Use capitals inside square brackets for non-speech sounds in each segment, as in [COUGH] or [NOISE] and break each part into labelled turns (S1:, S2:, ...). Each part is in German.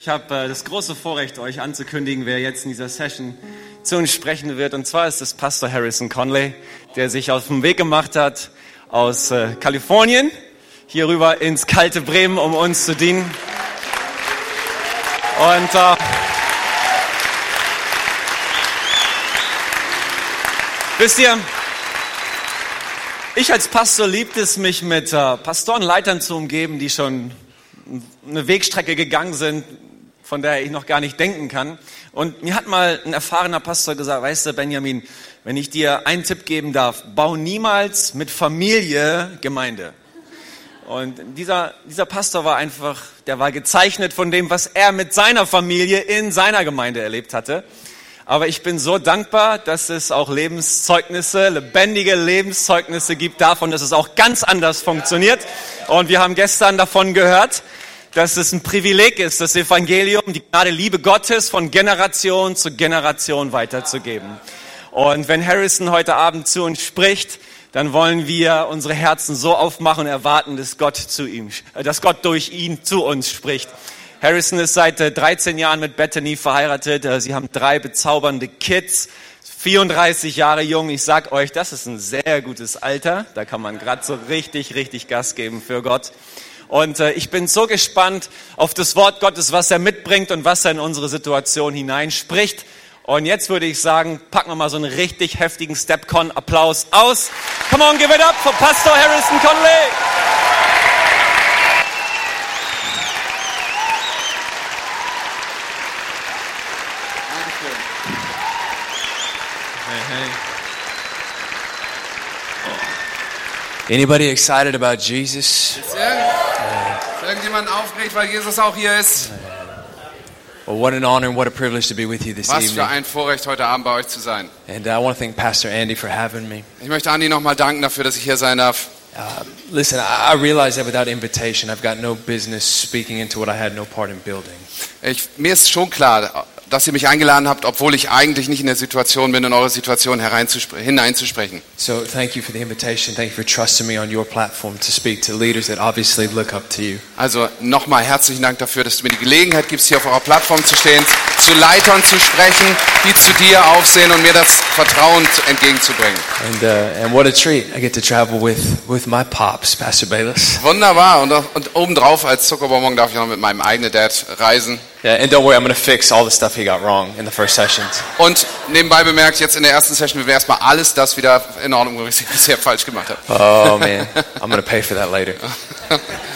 S1: Ich habe äh, das große Vorrecht, euch anzukündigen, wer jetzt in dieser Session zu uns sprechen wird. Und zwar ist es Pastor Harrison Conley, der sich auf den Weg gemacht hat aus äh, Kalifornien hier rüber ins kalte Bremen, um uns zu dienen. Und äh, wisst ihr, ich als Pastor liebt es, mich mit äh, Pastorenleitern zu umgeben, die schon eine Wegstrecke gegangen sind, von der ich noch gar nicht denken kann. Und mir hat mal ein erfahrener Pastor gesagt, weißt du, Benjamin, wenn ich dir einen Tipp geben darf, bau niemals mit Familie Gemeinde. Und dieser, dieser Pastor war einfach, der war gezeichnet von dem, was er mit seiner Familie in seiner Gemeinde erlebt hatte. Aber ich bin so dankbar, dass es auch Lebenszeugnisse, lebendige Lebenszeugnisse gibt davon, dass es auch ganz anders funktioniert. Und wir haben gestern davon gehört, dass es ein Privileg ist, das Evangelium, die Gnade, Liebe Gottes von Generation zu Generation weiterzugeben. Und wenn Harrison heute Abend zu uns spricht, dann wollen wir unsere Herzen so aufmachen und erwarten, dass Gott zu ihm, äh, dass Gott durch ihn zu uns spricht. Harrison ist seit 13 äh, Jahren mit Bethany verheiratet. Äh, sie haben drei bezaubernde Kids, 34 Jahre jung. Ich sag euch, das ist ein sehr gutes Alter. Da kann man gerade so richtig, richtig Gas geben für Gott. Und äh, ich bin so gespannt auf das Wort Gottes, was er mitbringt und was er in unsere Situation hineinspricht. Und jetzt würde ich sagen, packen wir mal so einen richtig heftigen Stepcon-Applaus aus. Come on, give it up for Pastor Harrison Conley.
S2: Anybody excited about Jesus?
S3: Irgendjemand aufgeregt, weil Jesus auch hier ist?
S2: Well, what an honor and what a privilege to be with you this
S3: Was für ein Vorrecht, heute Abend bei euch zu sein.
S2: And uh, I want to thank Pastor Andy for having me.
S3: Ich möchte Andi nochmal danken dafür, dass ich hier sein darf.
S2: Uh, listen, I, I realize that without invitation, I've got no business speaking into what I had no part in building.
S3: Ich, mir ist schon klar, dass ihr mich eingeladen habt, obwohl ich eigentlich nicht in der Situation bin, in eure Situation hineinzusprechen.
S2: So thank you for the invitation. Thank you for trusting me on your platform to speak to leaders that obviously look up to you.
S3: Also nochmal herzlichen Dank dafür, dass du mir die Gelegenheit gibst, hier auf eurer Plattform zu stehen, zu Leitern zu sprechen, die zu dir aufsehen und mir das Vertrauen entgegenzubringen.
S2: And uh, and what a treat! I get to travel with with my pops, Pastor Bayless.
S3: Wunderbar und, und obendrauf als Zuckerbonbon darf ich noch mit meinem eigenen Dad reisen.
S2: Yeah, and don't worry, I'm going to fix all the stuff he got wrong in the first sessions.
S3: Und nebenbei bemerkt, jetzt in der ersten Session werden wir erstmal alles das wieder in Ordnung bringen, was ich bisher falsch gemacht habe.
S2: Oh man, [LAUGHS] I'm going to pay for that later.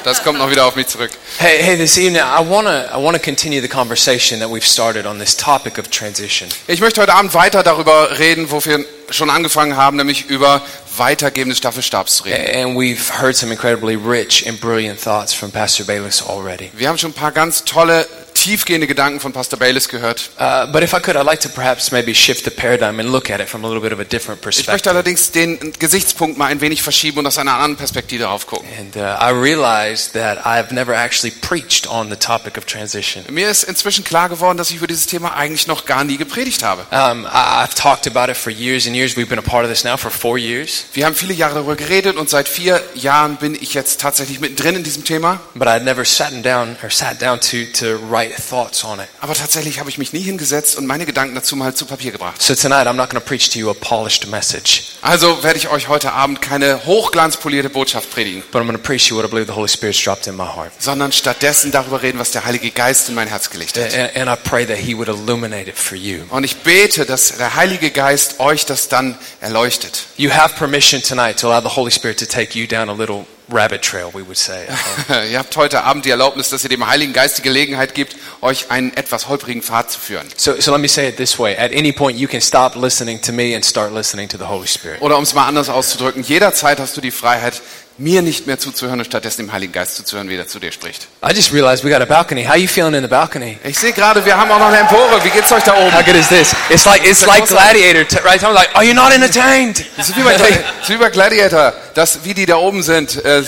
S3: Das kommt noch wieder auf mich zurück.
S2: Hey, hey, this evening I want to I want to continue the conversation that we've started on this topic of transition.
S3: Ich möchte heute Abend weiter darüber reden, wo wir schon angefangen haben, nämlich über Weitergeben des Staffelstabs zu reden.
S2: And we've heard some incredibly rich and brilliant thoughts from Pastor Bayless already.
S3: Wir haben schon ein paar ganz tolle tiefgehende Gedanken von Pastor Bayless gehört.
S2: Uh, but if I could, I'd like to perhaps maybe shift the paradigm and look at it from a little bit of a different
S3: Ich möchte allerdings den Gesichtspunkt mal ein wenig verschieben und aus einer anderen Perspektive darauf gucken.
S2: And uh, I realized that I've never actually preached on the topic of transition.
S3: Mir ist inzwischen klar geworden, dass ich über dieses Thema eigentlich noch gar nie gepredigt habe.
S2: Um, I- I've talked about it for years and years. We've been a part of this now for four years,
S3: Wir haben viele Jahre darüber geredet und seit vier Jahren bin ich jetzt tatsächlich mittendrin in diesem Thema.
S2: but I'd never sat down or sat down to to write thoughts on it.
S3: Aber tatsächlich habe ich mich nie hingesetzt und meine Gedanken dazu mal zu Papier gebracht.
S2: So tonight, I'm not going to preach to you a polished message,
S3: Also werde ich euch heute Abend keine hochglanzpolierte Botschaft predigen,
S2: but I'm going to preach you what I believe the Holy Spirit's dropped in my heart.
S3: sondern stattdessen darüber reden, was der Heilige Geist in mein Herz gelegt hat.
S2: And, and I pray that He would illuminate it for you.
S3: Und ich bete, dass der Heilige Geist euch das dann erleuchtet.
S2: You have permission tonight to allow the Holy Spirit to take you down a little rabbit trail, we would say. [LAUGHS]
S3: Ihr habt heute Abend die Erlaubnis, dass ihr dem Heiligen Geist die Gelegenheit gibt, euch einen etwas holprigen Pfad zu führen.
S2: So, so let me say it this way. At any point, you can stop listening to me and start listening to the Holy Spirit.
S3: Oder um es mal anders auszudrücken, jederzeit hast du die Freiheit, mir nicht mehr zuzuhören und stattdessen dem Heiligen Geist zuzuhören, wie er zu dir spricht.
S2: I just realized we got a balcony. How you feeling in the balcony?
S3: Ich sehe gerade, wir haben auch noch eine Empore. Wie geht's euch da oben?
S2: How good is this? It's like it's like Gladiator, right? I'm like, are you not entertained?
S3: Das ist wie bei, [LAUGHS] das ist wie bei Gladiator, dass, wie die da oben sind. Äh,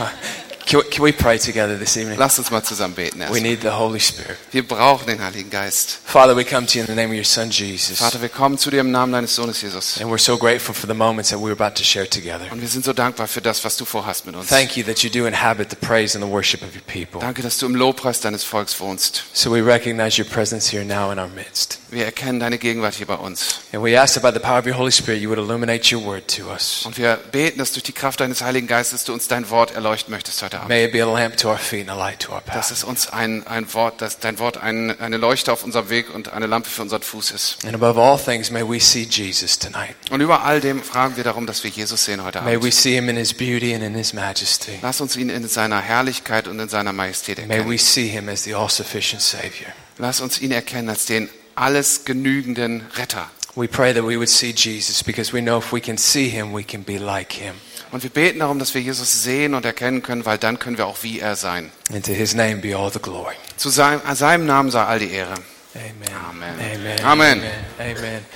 S3: [LAUGHS]
S2: Can, we- can we pray together this evening?
S3: Lasst uns mal zusammen beten.
S2: We
S3: Erst.
S2: need the Holy Spirit.
S3: Wir brauchen den Heiligen Geist.
S2: Father, we come to you in the name of your Son Jesus.
S3: Vater, wir kommen zu dir im Namen deines Sohnes Jesus.
S2: And we're so grateful for the moments that we're about to share together.
S3: Und wir sind so dankbar für das, was du vorhast mit uns.
S2: Thank you that you do inhabit the praise and the worship of your people.
S3: Danke, dass du im Lobpreis deines Volks wohnst.
S2: So we recognize your presence here now in our midst.
S3: Wir erkennen deine Gegenwart hier bei uns.
S2: And we ask that by the power of your Holy Spirit, you would illuminate your word to us.
S3: Und wir beten, dass durch die Kraft deines Heiligen Geistes du uns dein Wort erleuchten möchtest heute Abend.
S2: May it be a lamp to our feet and a light to our
S3: Dass es uns ein, ein Wort, dass dein Wort ein, eine Leuchte auf unserem Weg und eine Lampe für unseren Fuß ist.
S2: And above all things, may we see Jesus tonight.
S3: Und über all dem fragen wir darum, dass wir Jesus sehen heute
S2: May we
S3: Abend.
S2: see him in his beauty and in his majesty.
S3: Lass uns ihn in seiner Herrlichkeit und in seiner Majestät
S2: May we
S3: erkennen.
S2: see him as the all sufficient Savior.
S3: Lass uns ihn erkennen als den alles genügenden Retter.
S2: We pray that we would see Jesus because we know if we can see him, we can be like him.
S3: Und wir beten darum, dass wir Jesus sehen und erkennen können, weil dann können wir auch wie er sein.
S2: And to his name be all the glory.
S3: Zu seinem, seinem Namen sei all die Ehre.
S2: Amen.
S3: Amen.
S2: Amen.
S3: Amen.
S2: Amen. Amen.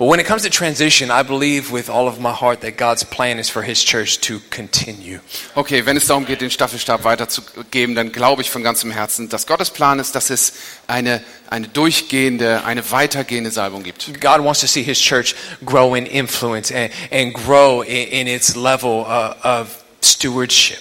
S2: Well, when it comes to transition, I believe with all of my heart that God's plan is for his church to continue.
S3: Okay, wenn es darum geht, den Staffelstab weiterzugeben, dann glaube ich von ganzem Herzen, dass Gottes Plan ist, dass es eine, eine durchgehende, eine weitergehende Salbung gibt.
S2: God wants to see his church grow in influence and, and grow in, in its level uh, of stewardship.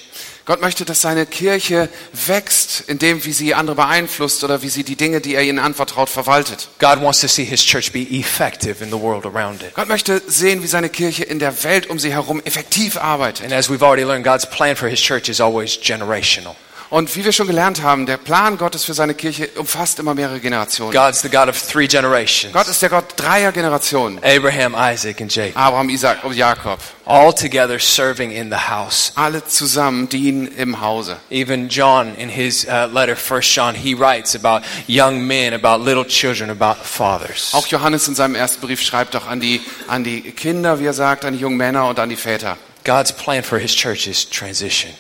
S3: Gott möchte, dass seine Kirche wächst, in dem, wie sie andere beeinflusst oder wie sie die Dinge, die er ihnen anvertraut, verwaltet.
S2: God wants to see his church be effective in the world around it.
S3: Gott möchte sehen, wie seine Kirche in der Welt um sie herum effektiv arbeitet.
S2: And as we've already learned, God's plan for his church is always generational.
S3: Und wie wir schon gelernt haben, der Plan Gottes für seine Kirche umfasst immer mehrere Generationen.
S2: God's the God of three generations
S3: Gott ist der Gott dreier Generationen.
S2: Abraham, Isaac, and Jacob.
S3: Abraham, Isaac und Jakob.
S2: All together serving in the house.
S3: Alle zusammen dienen im Hause.
S2: Even John, in his uh, letter, First John, he writes about young men, about little children, about fathers.
S3: Auch Johannes in seinem ersten Brief schreibt doch an die, an die Kinder, wie er sagt, an die jungen Männer und an die Väter.
S2: God's plan for his church is transition.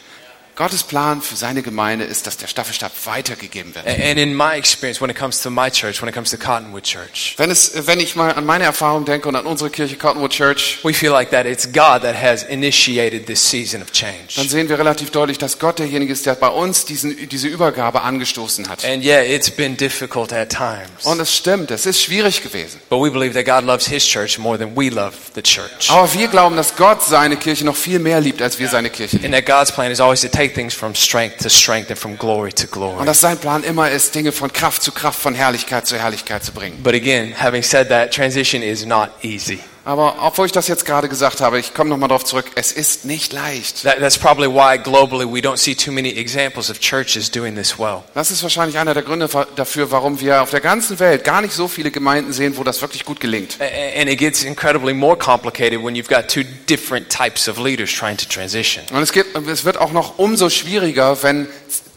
S3: Gottes Plan für seine Gemeinde ist, dass der Staffelstab weitergegeben wird.
S2: And in my experience, when it comes to my church, when it comes to Cottonwood Church,
S3: Wenn, es, wenn ich mal an meine Erfahrung denke und an unsere Kirche Cottonwood Church,
S2: we feel like that it's God that has initiated this season of
S3: dann
S2: change.
S3: sehen wir relativ deutlich, dass Gott derjenige ist, der bei uns diesen, diese Übergabe angestoßen hat.
S2: And yeah, it's been difficult at times.
S3: Und es stimmt, es ist schwierig gewesen.
S2: But we believe that God loves his church more than we love the church.
S3: Aber wir glauben, dass Gott seine Kirche noch viel mehr liebt, als wir seine Kirche lieben.
S2: And that God's plan is always to take things from strength to strength and from glory to glory.
S3: Und dass sein Plan immer ist, Dinge von Kraft zu Kraft, von Herrlichkeit zu Herrlichkeit zu bringen.
S2: But again, having said that, transition is not easy.
S3: Aber obwohl ich das jetzt gerade gesagt habe, ich komme nochmal darauf zurück, es ist nicht leicht.
S2: That, that's probably why globally we don't see too many examples of churches doing this well.
S3: Das ist wahrscheinlich einer der Gründe dafür, warum wir auf der ganzen Welt gar nicht so viele Gemeinden sehen, wo das wirklich gut gelingt.
S2: And it gets incredibly more complicated when you've got two different types of leaders trying to transition.
S3: Und es, gibt, es wird auch noch umso schwieriger, wenn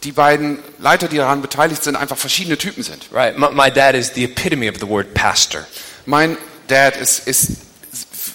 S3: die beiden Leiter, die daran beteiligt sind, einfach verschiedene Typen sind.
S2: Right? My, my dad is the epitome of the word pastor.
S3: Mein Dad ist, ist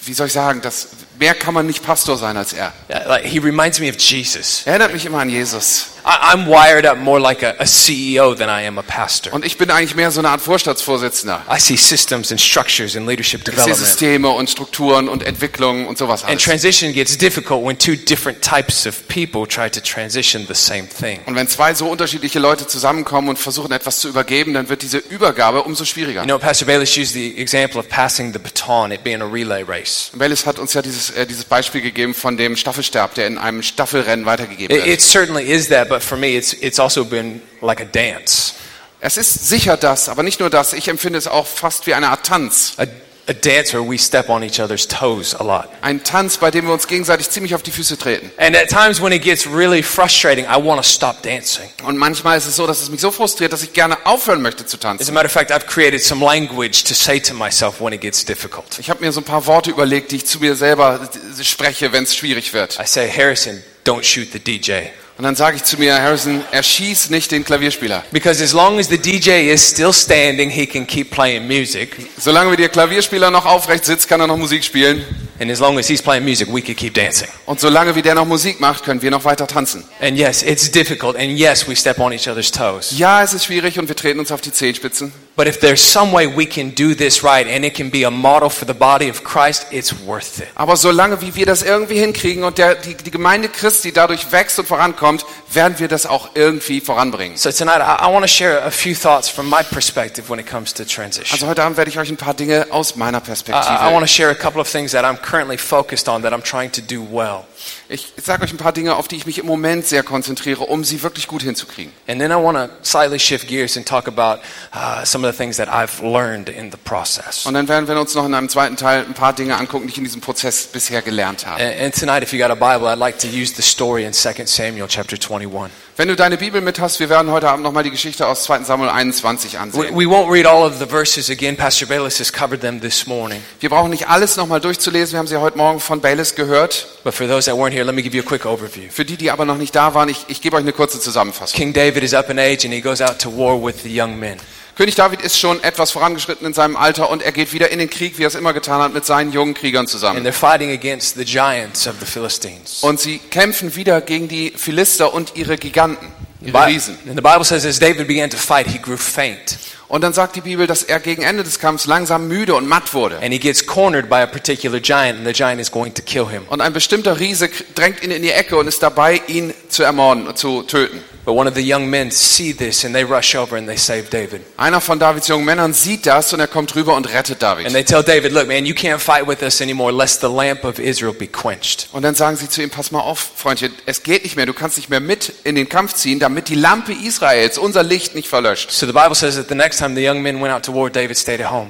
S3: wie soll ich sagen, das, mehr kann man nicht Pastor sein als er.
S2: Yeah, Like, he reminds me of Jesus.
S3: Er erinnert mich immer an Jesus.
S2: I, I'm wired up more like a, a CEO than I am a pastor.
S3: Und ich bin eigentlich mehr so eine Art Vorstandsvorsitzender.
S2: I see systems and structures in leadership
S3: Ich sehe
S2: development.
S3: Systeme und Strukturen und Entwicklungen und sowas
S2: And
S3: alles.
S2: transition gets difficult when two different types of people try to transition the same thing.
S3: Und wenn zwei so unterschiedliche Leute zusammenkommen und versuchen etwas zu übergeben, dann wird diese Übergabe umso schwieriger.
S2: You know, Pastor Bayless used the example of passing the baton, it being a relay race.
S3: Bellis hat uns ja dieses, äh, dieses Beispiel gegeben von dem Staffelstab, der in einem Staffelrennen weitergegeben
S2: It,
S3: wird.
S2: it certainly is that, but for me, it's, it's also been like a dance.
S3: Es ist sicher das, aber nicht nur das. Ich empfinde es auch fast wie eine Art Tanz.
S2: A, a dance where we step on each other's toes a lot.
S3: Ein Tanz, bei dem wir uns gegenseitig ziemlich auf die Füße treten.
S2: And at times when it gets really frustrating, I want to stop dancing.
S3: Und manchmal ist es so, dass es mich so frustriert, dass ich gerne aufhören möchte zu
S2: As a
S3: tanzen.
S2: matter of fact, I've created some language to say to myself when it gets difficult.
S3: Ich habe mir so ein paar Worte überlegt, die ich zu mir selber spreche, wenn es schwierig wird.
S2: I say, Harrison, don't shoot the DJ.
S3: Und dann sage ich zu mir, Harrison, erschieß nicht den Klavierspieler.
S2: Because as long as the DJ is still standing, he can keep playing music.
S3: Solange der Klavierspieler noch aufrecht sitzt, kann er noch Musik spielen.
S2: And as long as he's playing music, we can keep dancing.
S3: Und solange wie der noch Musik macht, können wir noch weiter tanzen.
S2: And yes, it's difficult. And yes, we step on each other's toes.
S3: Ja, es ist schwierig und wir treten uns auf die Zehenspitzen.
S2: But if there's some way we can do this right and it can be a model for the body of Christ, it's worth it.
S3: Aber solange wie wir das irgendwie hinkriegen und der, die, die Gemeinde Christi dadurch wächst und vorankommt, werden wir das auch irgendwie voranbringen.
S2: So tonight, I, I want to share a few thoughts from my perspective when it comes to transition.
S3: Also heute Abend werde ich euch ein paar Dinge aus meiner
S2: I, I want
S3: Perspektive.
S2: to share a couple of things that I'm currently focused on that I'm trying to do well.
S3: Ich sage euch ein paar Dinge, auf die ich mich im Moment sehr konzentriere, um sie wirklich gut hinzukriegen.
S2: And then I want to slightly shift gears and talk about uh, some of the things that I've learned in the process.
S3: Und dann werden wir uns noch in einem zweiten Teil ein paar Dinge angucken, die ich in diesem Prozess bisher gelernt habe.
S2: And, and tonight, if you got a Bible, I'd like to use the story in 2 Samuel chapter 21.
S3: Wenn du deine Bibel mit hast, wir werden heute Abend nochmal die Geschichte aus 2. Samuel 21
S2: We,
S3: ansehen.
S2: we won't read all of the verses again. Pastor Bayless has covered them this morning.
S3: Wir brauchen nicht alles nochmal durchzulesen, wir haben sie heute Morgen von Bayless gehört.
S2: But for those that weren't here, let me give you a quick overview.
S3: Für die, die aber noch nicht da waren, ich, ich gebe euch eine kurze Zusammenfassung.
S2: King David is up in age and he goes out to war with the young men.
S3: König David ist schon etwas vorangeschritten in seinem Alter und er geht wieder in den Krieg, wie er es immer getan hat, mit seinen jungen Kriegern zusammen.
S2: they're fighting against the giants of the Philistines.
S3: Und sie kämpfen wieder gegen die Philister und ihre Giganten, ihre Riesen.
S2: And the Bible says as David began to fight, he grew faint.
S3: Und dann sagt die Bibel, dass er gegen Ende des Kampfs langsam müde und matt wurde.
S2: And he gets cornered by a particular giant, and the giant is going to kill him.
S3: Und ein bestimmter Riese drängt ihn in die Ecke und ist dabei, ihn zu ermorden, zu töten.
S2: But one of the young men see this and they rush over and they save David.
S3: Einer von Davids jungen Männern sieht das und er kommt rüber und rettet
S2: And
S3: David.
S2: they tell David, Look, man, you can't fight with us anymore lest the lamp of Israel be quenched.
S3: Und dann sagen sie zu ihm, pass mal auf, Freundchen, es geht nicht mehr, du kannst nicht mehr mit in den Kampf ziehen, damit die Lampe Israels, unser Licht nicht verlöscht.
S2: So the Bible says that the next time the young men went out to war, David stayed at home.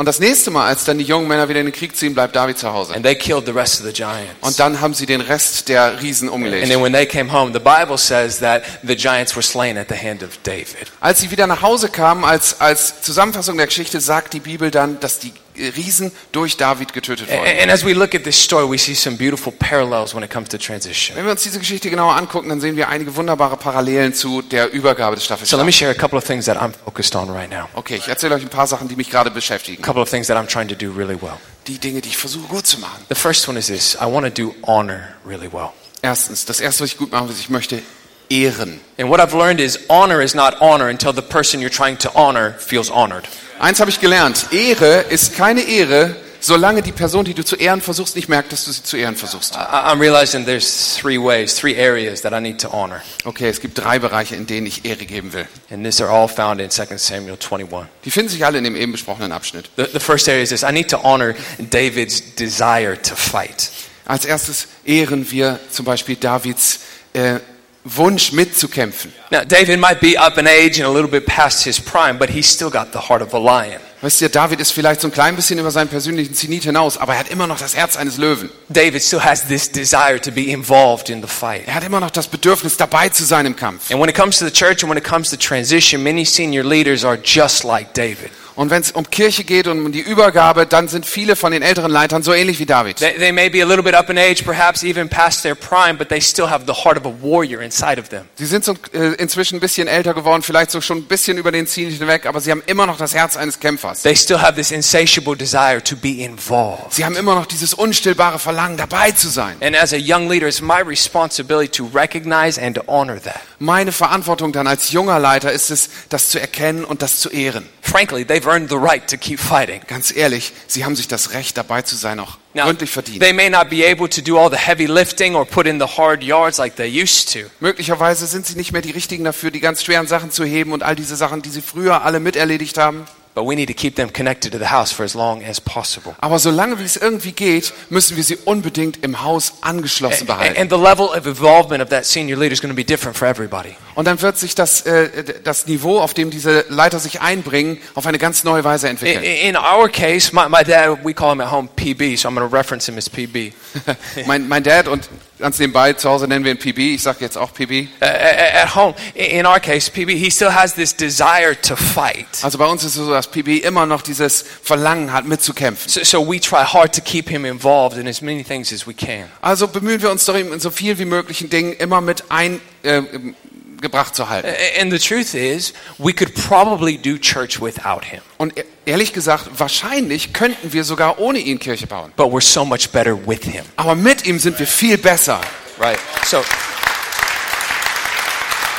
S3: Und das nächste Mal, als dann die jungen Männer wieder in den Krieg ziehen, bleibt David zu Hause.
S2: And they killed the rest of the giants.
S3: Und dann haben sie den Rest der Riesen
S2: And then
S3: umgelegt.
S2: when they came home, the Bible says that the giants were slain at the hand of David.
S3: Als sie wieder nach Hause kamen, als, als Zusammenfassung der Geschichte, sagt die Bibel dann, dass die Riesen durch David getötet
S2: And,
S3: wurden.
S2: and as we look at this story, we see some beautiful parallels when it comes to transition.
S3: Wenn wir uns diese Geschichte genauer angucken, dann sehen wir einige wunderbare Parallelen zu der Übergabe des
S2: So let me
S3: Staffelstabs.
S2: share a couple of things that I'm focused on right now.
S3: Okay, ich erzähle euch ein paar Sachen, die mich gerade
S2: A
S3: beschäftigen.
S2: couple of things that I'm trying to do really well.
S3: Die Dinge, die ich versuche gut zu machen.
S2: The first one is this I want to do honor really well.
S3: Erstens, das erste, was ich gut machen will, ist, ich möchte ehren.
S2: And what I've learned is honor is not honor until the person you're trying to honor feels honored.
S3: Eins habe ich gelernt. Ehre ist keine Ehre, solange die Person, die du zu ehren versuchst, nicht merkt, dass du sie zu ehren versuchst.
S2: I- I'm realizing there's three ways, three areas that I need to honor.
S3: Okay, es gibt drei Bereiche, in denen ich Ehre geben will.
S2: And these are all found in 2 Samuel 21.
S3: Die finden sich alle in dem eben besprochenen Abschnitt.
S2: The, the first area is this I need to honor David's desire to fight.
S3: Als erstes ehren wir zum Beispiel Davids äh, Wunsch mitzukämpfen.
S2: Now, David might be up in age and a little bit past his prime, but he's still got the heart of a lion.
S3: Weißt du, David ist vielleicht so ein klein bisschen über seinen persönlichen Zenit hinaus, aber er hat immer noch das Herz eines Löwen.
S2: David still has this desire to be involved in the fight.
S3: Er hat immer noch das Bedürfnis, dabei zu sein im Kampf.
S2: And when it comes to the church and when it comes to transition, many senior leaders are just like David.
S3: Und wenn es um Kirche geht und um die Übergabe, dann sind viele von den älteren Leitern so ähnlich wie David.
S2: They, they may be a little bit up in age, perhaps even past their prime, but they still have the heart of a warrior inside of them.
S3: Sie sind so, äh, inzwischen ein bisschen älter geworden, vielleicht so schon ein bisschen über den Zenit hinweg, aber sie haben immer noch das Herz eines Kämpfers.
S2: They still have this insatiable desire to be involved.
S3: Sie haben immer noch dieses unstillbare Verlangen, dabei zu sein.
S2: And as a young leader, it's my responsibility to recognize and to honor that.
S3: Meine Verantwortung dann als junger Leiter ist es, das zu erkennen und das zu ehren.
S2: Frankly, they've earned the right to keep fighting.
S3: Ganz ehrlich, sie haben sich das Recht, dabei zu sein, auch gründlich verdient.
S2: they may not be able to do all the heavy lifting or put in the hard yards like they used to.
S3: Möglicherweise sind sie nicht mehr die Richtigen dafür, die ganz schweren Sachen zu heben und all diese Sachen, die sie früher alle miterledigt haben.
S2: But we need to keep them connected to the house for as long as possible.
S3: Aber solange wie es irgendwie geht, müssen wir sie unbedingt im Haus angeschlossen
S2: And,
S3: behalten.
S2: and the level of involvement of that senior leader is going to be different for everybody.
S3: Und dann wird sich das, äh, das Niveau, auf dem diese Leiter sich einbringen, auf eine ganz neue Weise
S2: In,
S3: entwickeln.
S2: in our case, my, my dad, we call him at home PB, so I'm going to reference him as PB. [LAUGHS]
S3: mein, mein Dad und ganz nebenbei zu Hause nennen wir ihn PB, ich sage jetzt auch PB.
S2: Uh, at home, in our case, PB, he still has this desire to fight.
S3: Also bei uns ist es so, dass PB immer noch dieses Verlangen hat, mitzukämpfen.
S2: So, so we try hard to keep him involved in as many things as we can.
S3: Also bemühen wir uns doch, in so viel wie möglichen Dingen immer mit eingebracht zu halten.
S2: And the truth is, we could probably do church without him,
S3: Und e- ehrlich gesagt, wahrscheinlich könnten wir sogar ohne ihn Kirche bauen.
S2: but we're so much better with him.
S3: Aber mit ihm sind wir viel besser.
S2: Right. So,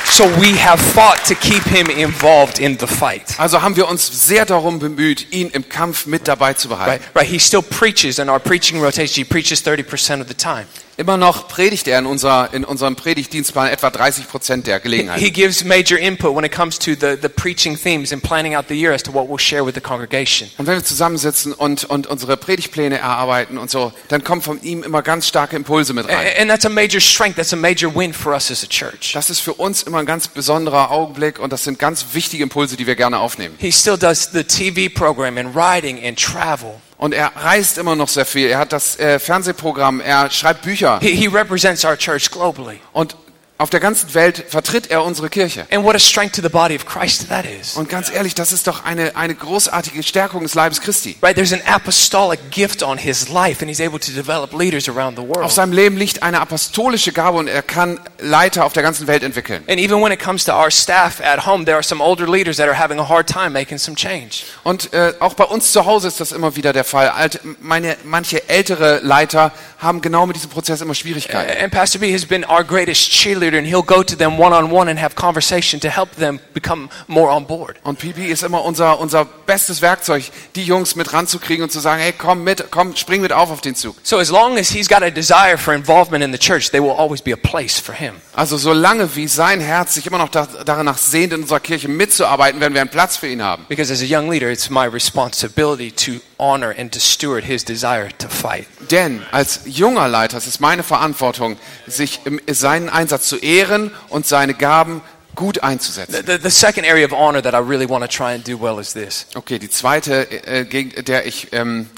S2: so we have fought to keep him involved in the fight.
S3: Also haben wir uns sehr darum bemüht, ihn im Kampf mit dabei zu
S2: Right,
S3: behalten.
S2: right. He still preaches in our preaching rotation. He preaches 30% of the time.
S3: Immer noch predigt er in, unser, in unserem Predigtdienstplan etwa 30 Prozent der
S2: He
S3: Gelegenheiten.
S2: gives major input when it comes to the, the preaching themes and planning out the year as to what we'll share with the congregation.
S3: Und wenn wir zusammensitzen und, und unsere Predigtpläne erarbeiten und so, dann kommen von ihm immer ganz starke Impulse mit rein.
S2: And that's a major strength. That's a major win for us as a church.
S3: Das ist für uns immer ein ganz besonderer Augenblick und das sind ganz wichtige Impulse, die wir gerne aufnehmen.
S2: He still does the TV program and writing and travel.
S3: Und er reist immer noch sehr viel. Er hat das äh, Fernsehprogramm, er schreibt Bücher
S2: He, he represents our church globally.
S3: und auf der ganzen Welt vertritt er unsere Kirche.
S2: And what a strength to the body of Christ that is.
S3: Und ganz ehrlich, das ist doch eine, eine großartige Stärkung des Leibes Christi.
S2: Right? There's an apostolic gift on his life, and he's able to develop leaders around the
S3: Auf
S2: world.
S3: seinem Leben liegt eine apostolische Gabe und er kann Leiter auf der ganzen Welt entwickeln.
S2: And even when it comes to our staff at home, there are some older leaders that are having a hard time making some change.
S3: Und äh, auch bei uns zu Hause ist das immer wieder der Fall. Alte, meine, manche ältere Leiter haben genau mit diesem Prozess immer Schwierigkeiten.
S2: And Pastor B has been our greatest cheerleader, and he'll go to them one on one and have conversation to help them become more on board.
S3: Und Pipi ist immer unser, unser bestes Werkzeug, die Jungs mit ranzukriegen und zu sagen, hey, komm mit, komm, spring mit auf auf den Zug.
S2: So as long as he's got a desire for involvement in the church, there will always be a place for him.
S3: Also solange wie sein Herz sich immer noch da, danach sehnt, in unserer Kirche mitzuarbeiten, werden wir einen Platz für ihn haben.
S2: Because as a young leader, it's my responsibility to honor and to steward his desire to fight.
S3: Denn als junger Leiter es ist meine Verantwortung, sich seinen Einsatz zu ehren und seine Gaben gut einzusetzen.
S2: The, the, the second area of honor that I really want to try and do well is this.
S3: Okay, die zweite, äh, gegen der ich ähm,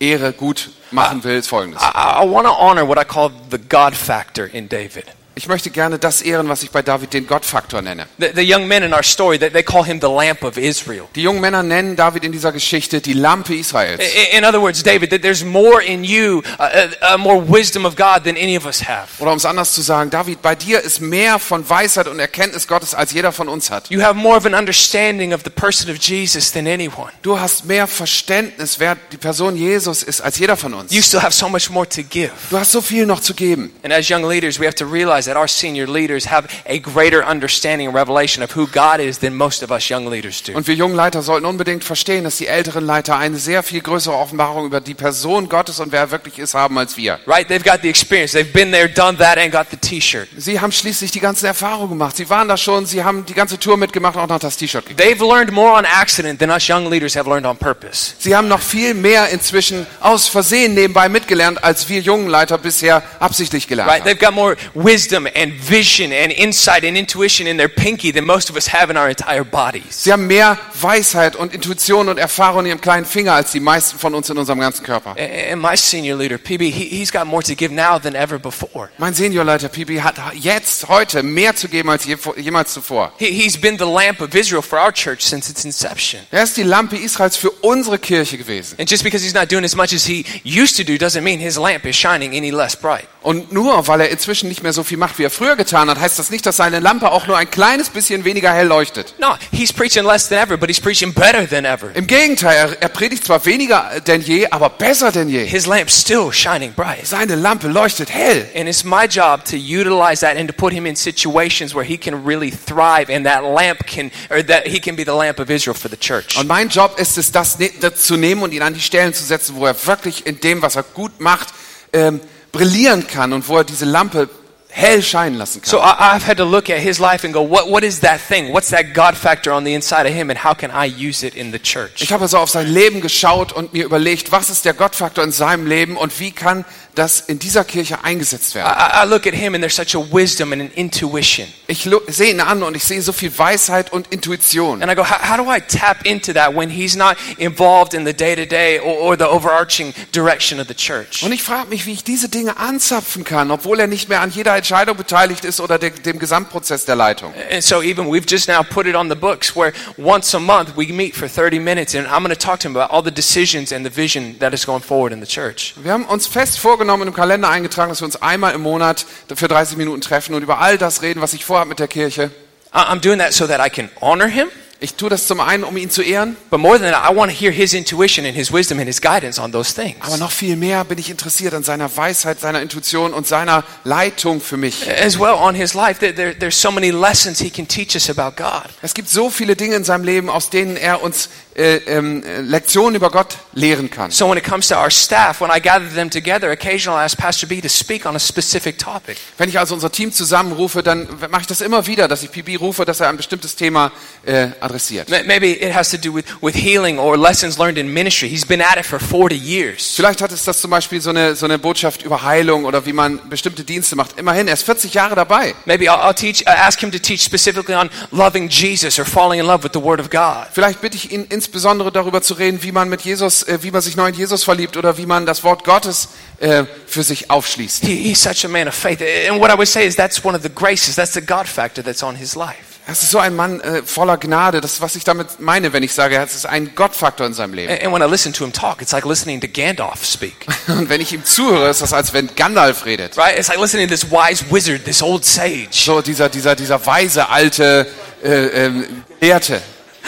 S3: Ehre gut machen will, ist folgendes.
S2: I, I want to honor what I call the God factor in David.
S3: Ich möchte gerne das ehren, was ich bei David den Gottfaktor nenne.
S2: The, the young men in our story, they, they call him the lamp of Israel.
S3: Die jungen Männer nennen David in dieser Geschichte die Lampe Israels.
S2: In, in other words, David, there's more in you, uh, uh, uh, more wisdom of God than any of us have.
S3: Oder um es anders zu sagen, David, bei dir ist mehr von Weisheit und Erkenntnis Gottes, als jeder von uns hat.
S2: You have more of an understanding of the person of Jesus than anyone.
S3: Du hast mehr Verständnis, wer die Person Jesus ist, als jeder von uns.
S2: You still have so much more to give.
S3: Du hast so viel noch zu geben.
S2: And as young leaders, we have to realize that our senior leaders have a greater understanding and revelation of who God is than most of us young leaders do.
S3: Und wir jungen Leiter sollten unbedingt verstehen, dass die älteren Leiter eine sehr viel größere Offenbarung über die Person Gottes und wer er wirklich ist haben als wir.
S2: Right? They've got the experience. They've been there, done that, and got the t-shirt.
S3: Sie haben schließlich die ganzen Erfahrungen gemacht. Sie waren da schon, sie haben die ganze Tour mitgemacht und auch noch das T-Shirt gekriegt.
S2: They've learned more on accident than us young leaders have learned on purpose.
S3: Sie haben noch viel mehr inzwischen aus Versehen nebenbei mitgelernt, als wir jungen Leiter bisher absichtlich gelernt
S2: Right?
S3: haben.
S2: They've got more wisdom and vision and insight and intuition in their pinky than most of us have in our entire bodies.
S3: Sie haben mehr Weisheit und Intuition und Erfahrung in ihrem kleinen Finger als die meisten von uns in unserem ganzen Körper.
S2: And my senior leader, PB, he, he's got more to give now than ever before.
S3: Mein Seniorleiter Pipi hat jetzt, heute mehr zu geben als je, jemals zuvor.
S2: He, he's been the lamp of Israel for our church since its inception.
S3: Er ist die Lampe Israels für unsere Kirche gewesen.
S2: And just because he's not doing as much as he used to do doesn't mean his lamp is shining any less bright.
S3: Und nur weil er inzwischen nicht mehr so viel macht, wie er früher getan hat, heißt das nicht, dass seine Lampe auch nur ein kleines bisschen weniger hell leuchtet.
S2: No, he's preaching less than ever, but he's preaching better than ever.
S3: Im Gegenteil, er, er predigt zwar weniger denn je, aber besser denn je.
S2: His lamp's still shining bright.
S3: Seine Lampe leuchtet hell.
S2: And it's my job to utilize that and to put him in situations where he can really thrive and that lamp can, or that he can be the lamp of Israel for the church.
S3: Und mein Job ist es, das, ne- das zu nehmen und ihn an die Stellen zu setzen, wo er wirklich in dem, was er gut macht, ähm, brillieren kann und wo er diese Lampe hell scheinen lassen kann.
S2: So I've had to look at his life and go, what, what is that thing? What's that God factor on the inside of him and how can I use it in the church?
S3: Ich habe also auf sein Leben geschaut und mir überlegt, was ist der Gottfaktor in seinem Leben und wie kann das in dieser Kirche eingesetzt werden.
S2: I, I look at him and there's such a wisdom and an intuition.
S3: Ich sehe ihn an und ich sehe so viel Weisheit und Intuition.
S2: And I go, how, how do I tap into that when he's not involved in the day to day or the overarching direction of the church?
S3: Und ich frage mich, wie ich diese Dinge anzapfen kann, obwohl er nicht mehr an jeder Entscheidung beteiligt ist oder de dem Gesamtprozess der Leitung.
S2: And so even we've just now put it on the books where once a month we meet for 30 minutes and I'm going to talk to him about all the decisions and the vision that is going forward in the church.
S3: Wir haben uns fest vorgenommen, im Kalender eingetragen, dass wir uns einmal im Monat für 30 Minuten treffen und über all das reden, was ich vorhabe mit der Kirche.
S2: I'm doing that so that I can honor him,
S3: Ich tue das zum einen, um ihn zu ehren,
S2: but more than that, I want to hear his intuition and his wisdom and his guidance on those things.
S3: aber noch viel mehr bin ich interessiert an seiner Weisheit, seiner Intuition und seiner Leitung für mich.
S2: As well on his life, there, there, there's so many lessons he can teach us about God.
S3: Es gibt so viele Dinge in seinem Leben, aus denen er uns äh, äh, Lektionen über Gott lehren kann.
S2: So when it comes to our staff, when I gather them together, occasionally I ask Pastor B to speak on a specific topic.
S3: Wenn ich also unser Team zusammenrufe, dann mache ich das immer wieder, dass ich PB rufe, dass er ein bestimmtes Thema äh, adressiert.
S2: Ma- Maybe it has to do with, with healing or lessons learned in ministry. He's been at it for 40 years.
S3: Vielleicht hat es das zum Beispiel so eine, so eine Botschaft über Heilung oder wie man bestimmte Dienste macht. Immerhin, er ist 40 Jahre dabei.
S2: Maybe I'll, I'll teach, uh, ask him to teach specifically on loving Jesus or falling in love with the Word of God.
S3: Vielleicht bitte ich ihn insbesondere darüber zu reden, wie man mit Jesus, äh, wie man sich neu in Jesus verliebt oder wie man das Wort Gottes äh, für sich aufschließt.
S2: He, he's such a man of faith. And what I would say is that's one of the graces, that's the God factor that's on his life.
S3: Es ist so ein Mann äh, voller Gnade. Das ist, was ich damit meine, wenn ich sage, es ist ein Gottfaktor in seinem Leben.
S2: And, and when I listen to him talk, it's like listening to Gandalf speak. [LAUGHS]
S3: Und wenn ich ihm zuhöre, ist das, als wenn Gandalf redet.
S2: Right? It's like listening to this wise wizard, this old sage.
S3: So dieser, dieser, dieser weise, alte äh, ähm, Gelehrte.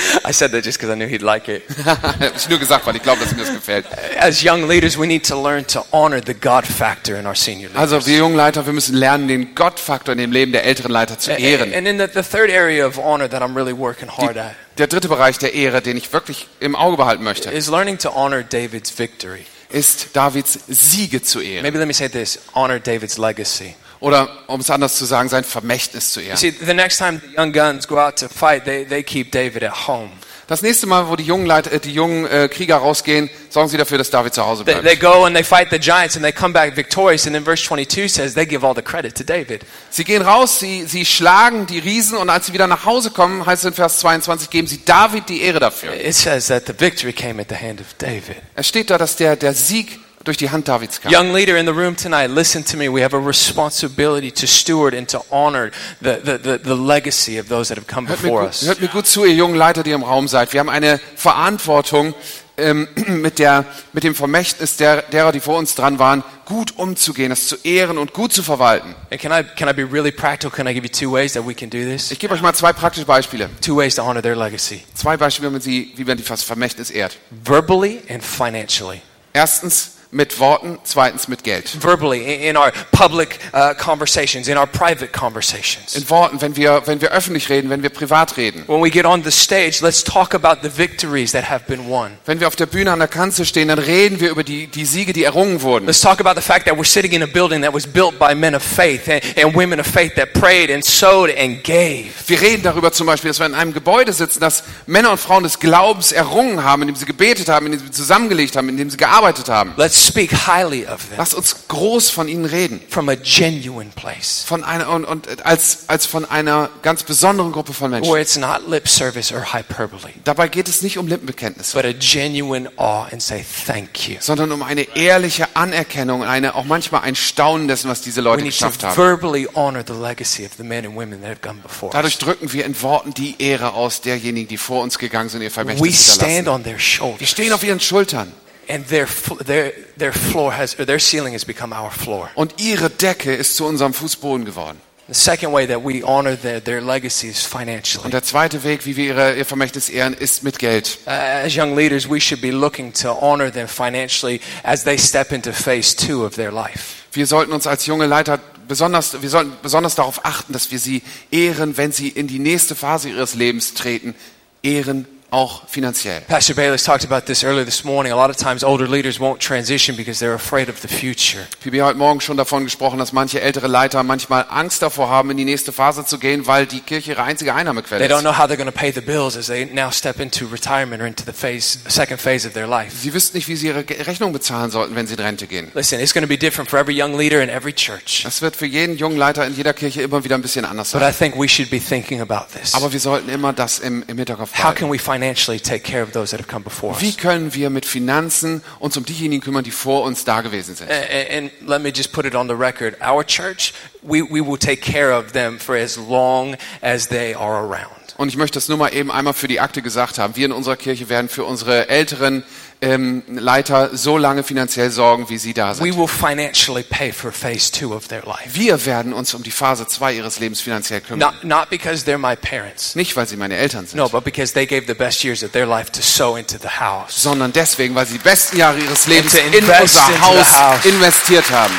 S3: [LAUGHS]
S2: I said that just because I knew he'd like it. [LAUGHS]
S3: Ich nur gesagt, weil ich glaube, dass ihm das gefällt.
S2: As young leaders, we need to learn to honor the God factor in our senior leaders.
S3: Also wir jungen Leiter, wir müssen lernen, den Gottfaktor in dem Leben der älteren Leiter zu ehren.
S2: and then the, the third area of honor that I'm really working hard at
S3: Der dritte Bereich der Ehre, den ich wirklich im Auge behalten möchte,
S2: is learning to honor David's victory.
S3: ist Davids Siege zu ehren.
S2: Maybe let me say this honor David's legacy.
S3: Oder um es anders zu sagen, sein Vermächtnis zu ehren.
S2: see, the next time the young guns go out to fight, they, they keep David at home.
S3: Das nächste Mal, wo die jungen, Leiter, äh, die jungen äh, Krieger rausgehen, sorgen sie dafür, dass David zu Hause bleibt.
S2: they go and they fight the giants and they come back victorious. And then verse 22 says they give all the credit to David.
S3: Sie gehen raus, sie, sie schlagen die Riesen und als sie wieder nach Hause kommen, heißt es in Vers 22, geben sie David die Ehre dafür.
S2: It says that the victory came at the hand of David.
S3: Es steht da, dass der, der Sieg durch die Hand Davids kam.
S2: Young leader in the room tonight, listen to me. We have a responsibility to steward and to honor the, the, the, the legacy of those that have come
S3: Hört
S2: before
S3: gut,
S2: us.
S3: hört mir gut zu, ihr jungen Leiter, die im Raum seid. Wir haben eine Verantwortung ähm, [CLEARS THROAT] mit, der, mit dem Vermächtnis der, derer, die vor uns dran waren, gut umzugehen, es zu ehren und gut zu verwalten.
S2: And can I, can I be really practical? Can I give you two ways that we can do this?
S3: Ich gebe euch mal zwei praktische Beispiele.
S2: Two ways to honor their legacy
S3: Zwei Beispiele, wie man, sie, wie man die das Vermächtnis ehrt.
S2: verbally and financially.
S3: Erstens mit Worten, zweitens mit Geld.
S2: Verbally, in our public uh, conversations, in our private conversations.
S3: In Worten, wenn wir, wenn wir öffentlich reden, wenn wir privat reden.
S2: When we get on the stage, let's talk about the victories that have been won.
S3: Wenn wir auf der Bühne an der Kanzel stehen, dann reden wir über die, die Siege, die errungen wurden.
S2: Let's talk about the fact that we're sitting in a building that was built by men of faith and, and women of faith that prayed and sowed and gave.
S3: Wir reden darüber zum Beispiel, dass wir in einem Gebäude sitzen, das Männer und Frauen des Glaubens errungen haben, indem sie gebetet haben, indem sie zusammengelegt haben, indem sie gearbeitet haben.
S2: Let's speak highly of them
S3: Lasst uns groß von ihnen reden.
S2: from a genuine place
S3: Von einer, und, und als, als von einer ganz besonderen Gruppe von Menschen.
S2: where it's not lip service or hyperbole,
S3: Dabei geht es nicht um Lippenbekenntnisse,
S2: but a genuine awe and say thank you.
S3: sondern um eine ehrliche Anerkennung, eine, auch manchmal ein Staunen dessen, was diese
S2: We
S3: Leute geschafft haben.
S2: verbally honor the legacy of the men and women that have gone before
S3: Dadurch drücken wir in Worten die Ehre aus derjenigen, die vor uns gegangen sind, ihr
S2: We
S3: Vermächtnis
S2: stand
S3: hinterlassen.
S2: on their
S3: Wir
S2: shoulders,
S3: stehen auf ihren Schultern
S2: and their fl- their their floor has or their ceiling has become our floor.
S3: und ihre Decke ist zu unserem Fußboden geworden.
S2: The second way that we honor their, their legacy is financially.
S3: Und der zweite Weg, wie wir ihre, ihr Vermächtnis ehren, ist mit Geld.
S2: As young leaders, we should be looking to honor them financially as they step into phase two of their life.
S3: Wir sollten uns als junge Leiter besonders, wir sollten besonders darauf achten, dass wir sie ehren, wenn sie in die nächste Phase ihres Lebens treten. Ehren auch finanziell.
S2: Pastor Bayless talked about this earlier this morning. A lot of times, older leaders won't transition because they're afraid of the future.
S3: PB hat heute Morgen schon davon gesprochen, dass manche ältere Leiter manchmal Angst davor haben, in die nächste Phase zu gehen, weil die Kirche ihre einzige Einnahmequelle
S2: They don't
S3: ist.
S2: know how they're going to pay the bills as they now step into retirement or into the phase, second phase of their life.
S3: Sie wüssten nicht, wie sie ihre Rechnung bezahlen sollten, wenn sie in Rente gehen.
S2: Listen, it's going to be different for every young leader in every church.
S3: Das wird für jeden jungen Leiter in jeder Kirche immer wieder ein bisschen anders
S2: But I
S3: sein.
S2: think we should be thinking about this.
S3: Aber wir sollten immer das im, im Hinterkopf
S2: How
S3: behalten.
S2: can we financially take care of those that have come before
S3: Wie
S2: us?
S3: können wir mit Finanzen uns um diejenigen kümmern, die vor uns da gewesen sind?
S2: And, and let me just put it on the record. Our church, we, we will take care of them for as long as they are around.
S3: Und ich möchte das nur mal eben einmal für die Akte gesagt haben. Wir in unserer Kirche werden für unsere älteren ähm, Leiter so lange finanziell sorgen, wie sie da
S2: We
S3: sind.
S2: will financially pay for phase two of their life.
S3: Wir werden uns um die Phase 2 ihres Lebens finanziell kümmern.
S2: Not, not because they're my parents.
S3: Nicht, weil sie meine Eltern sind,
S2: No, but because they gave the best years of their life to sow into the house.
S3: sondern deswegen, weil sie die besten Jahre ihres Lebens in unser
S2: into the
S3: Haus
S2: house.
S3: investiert haben.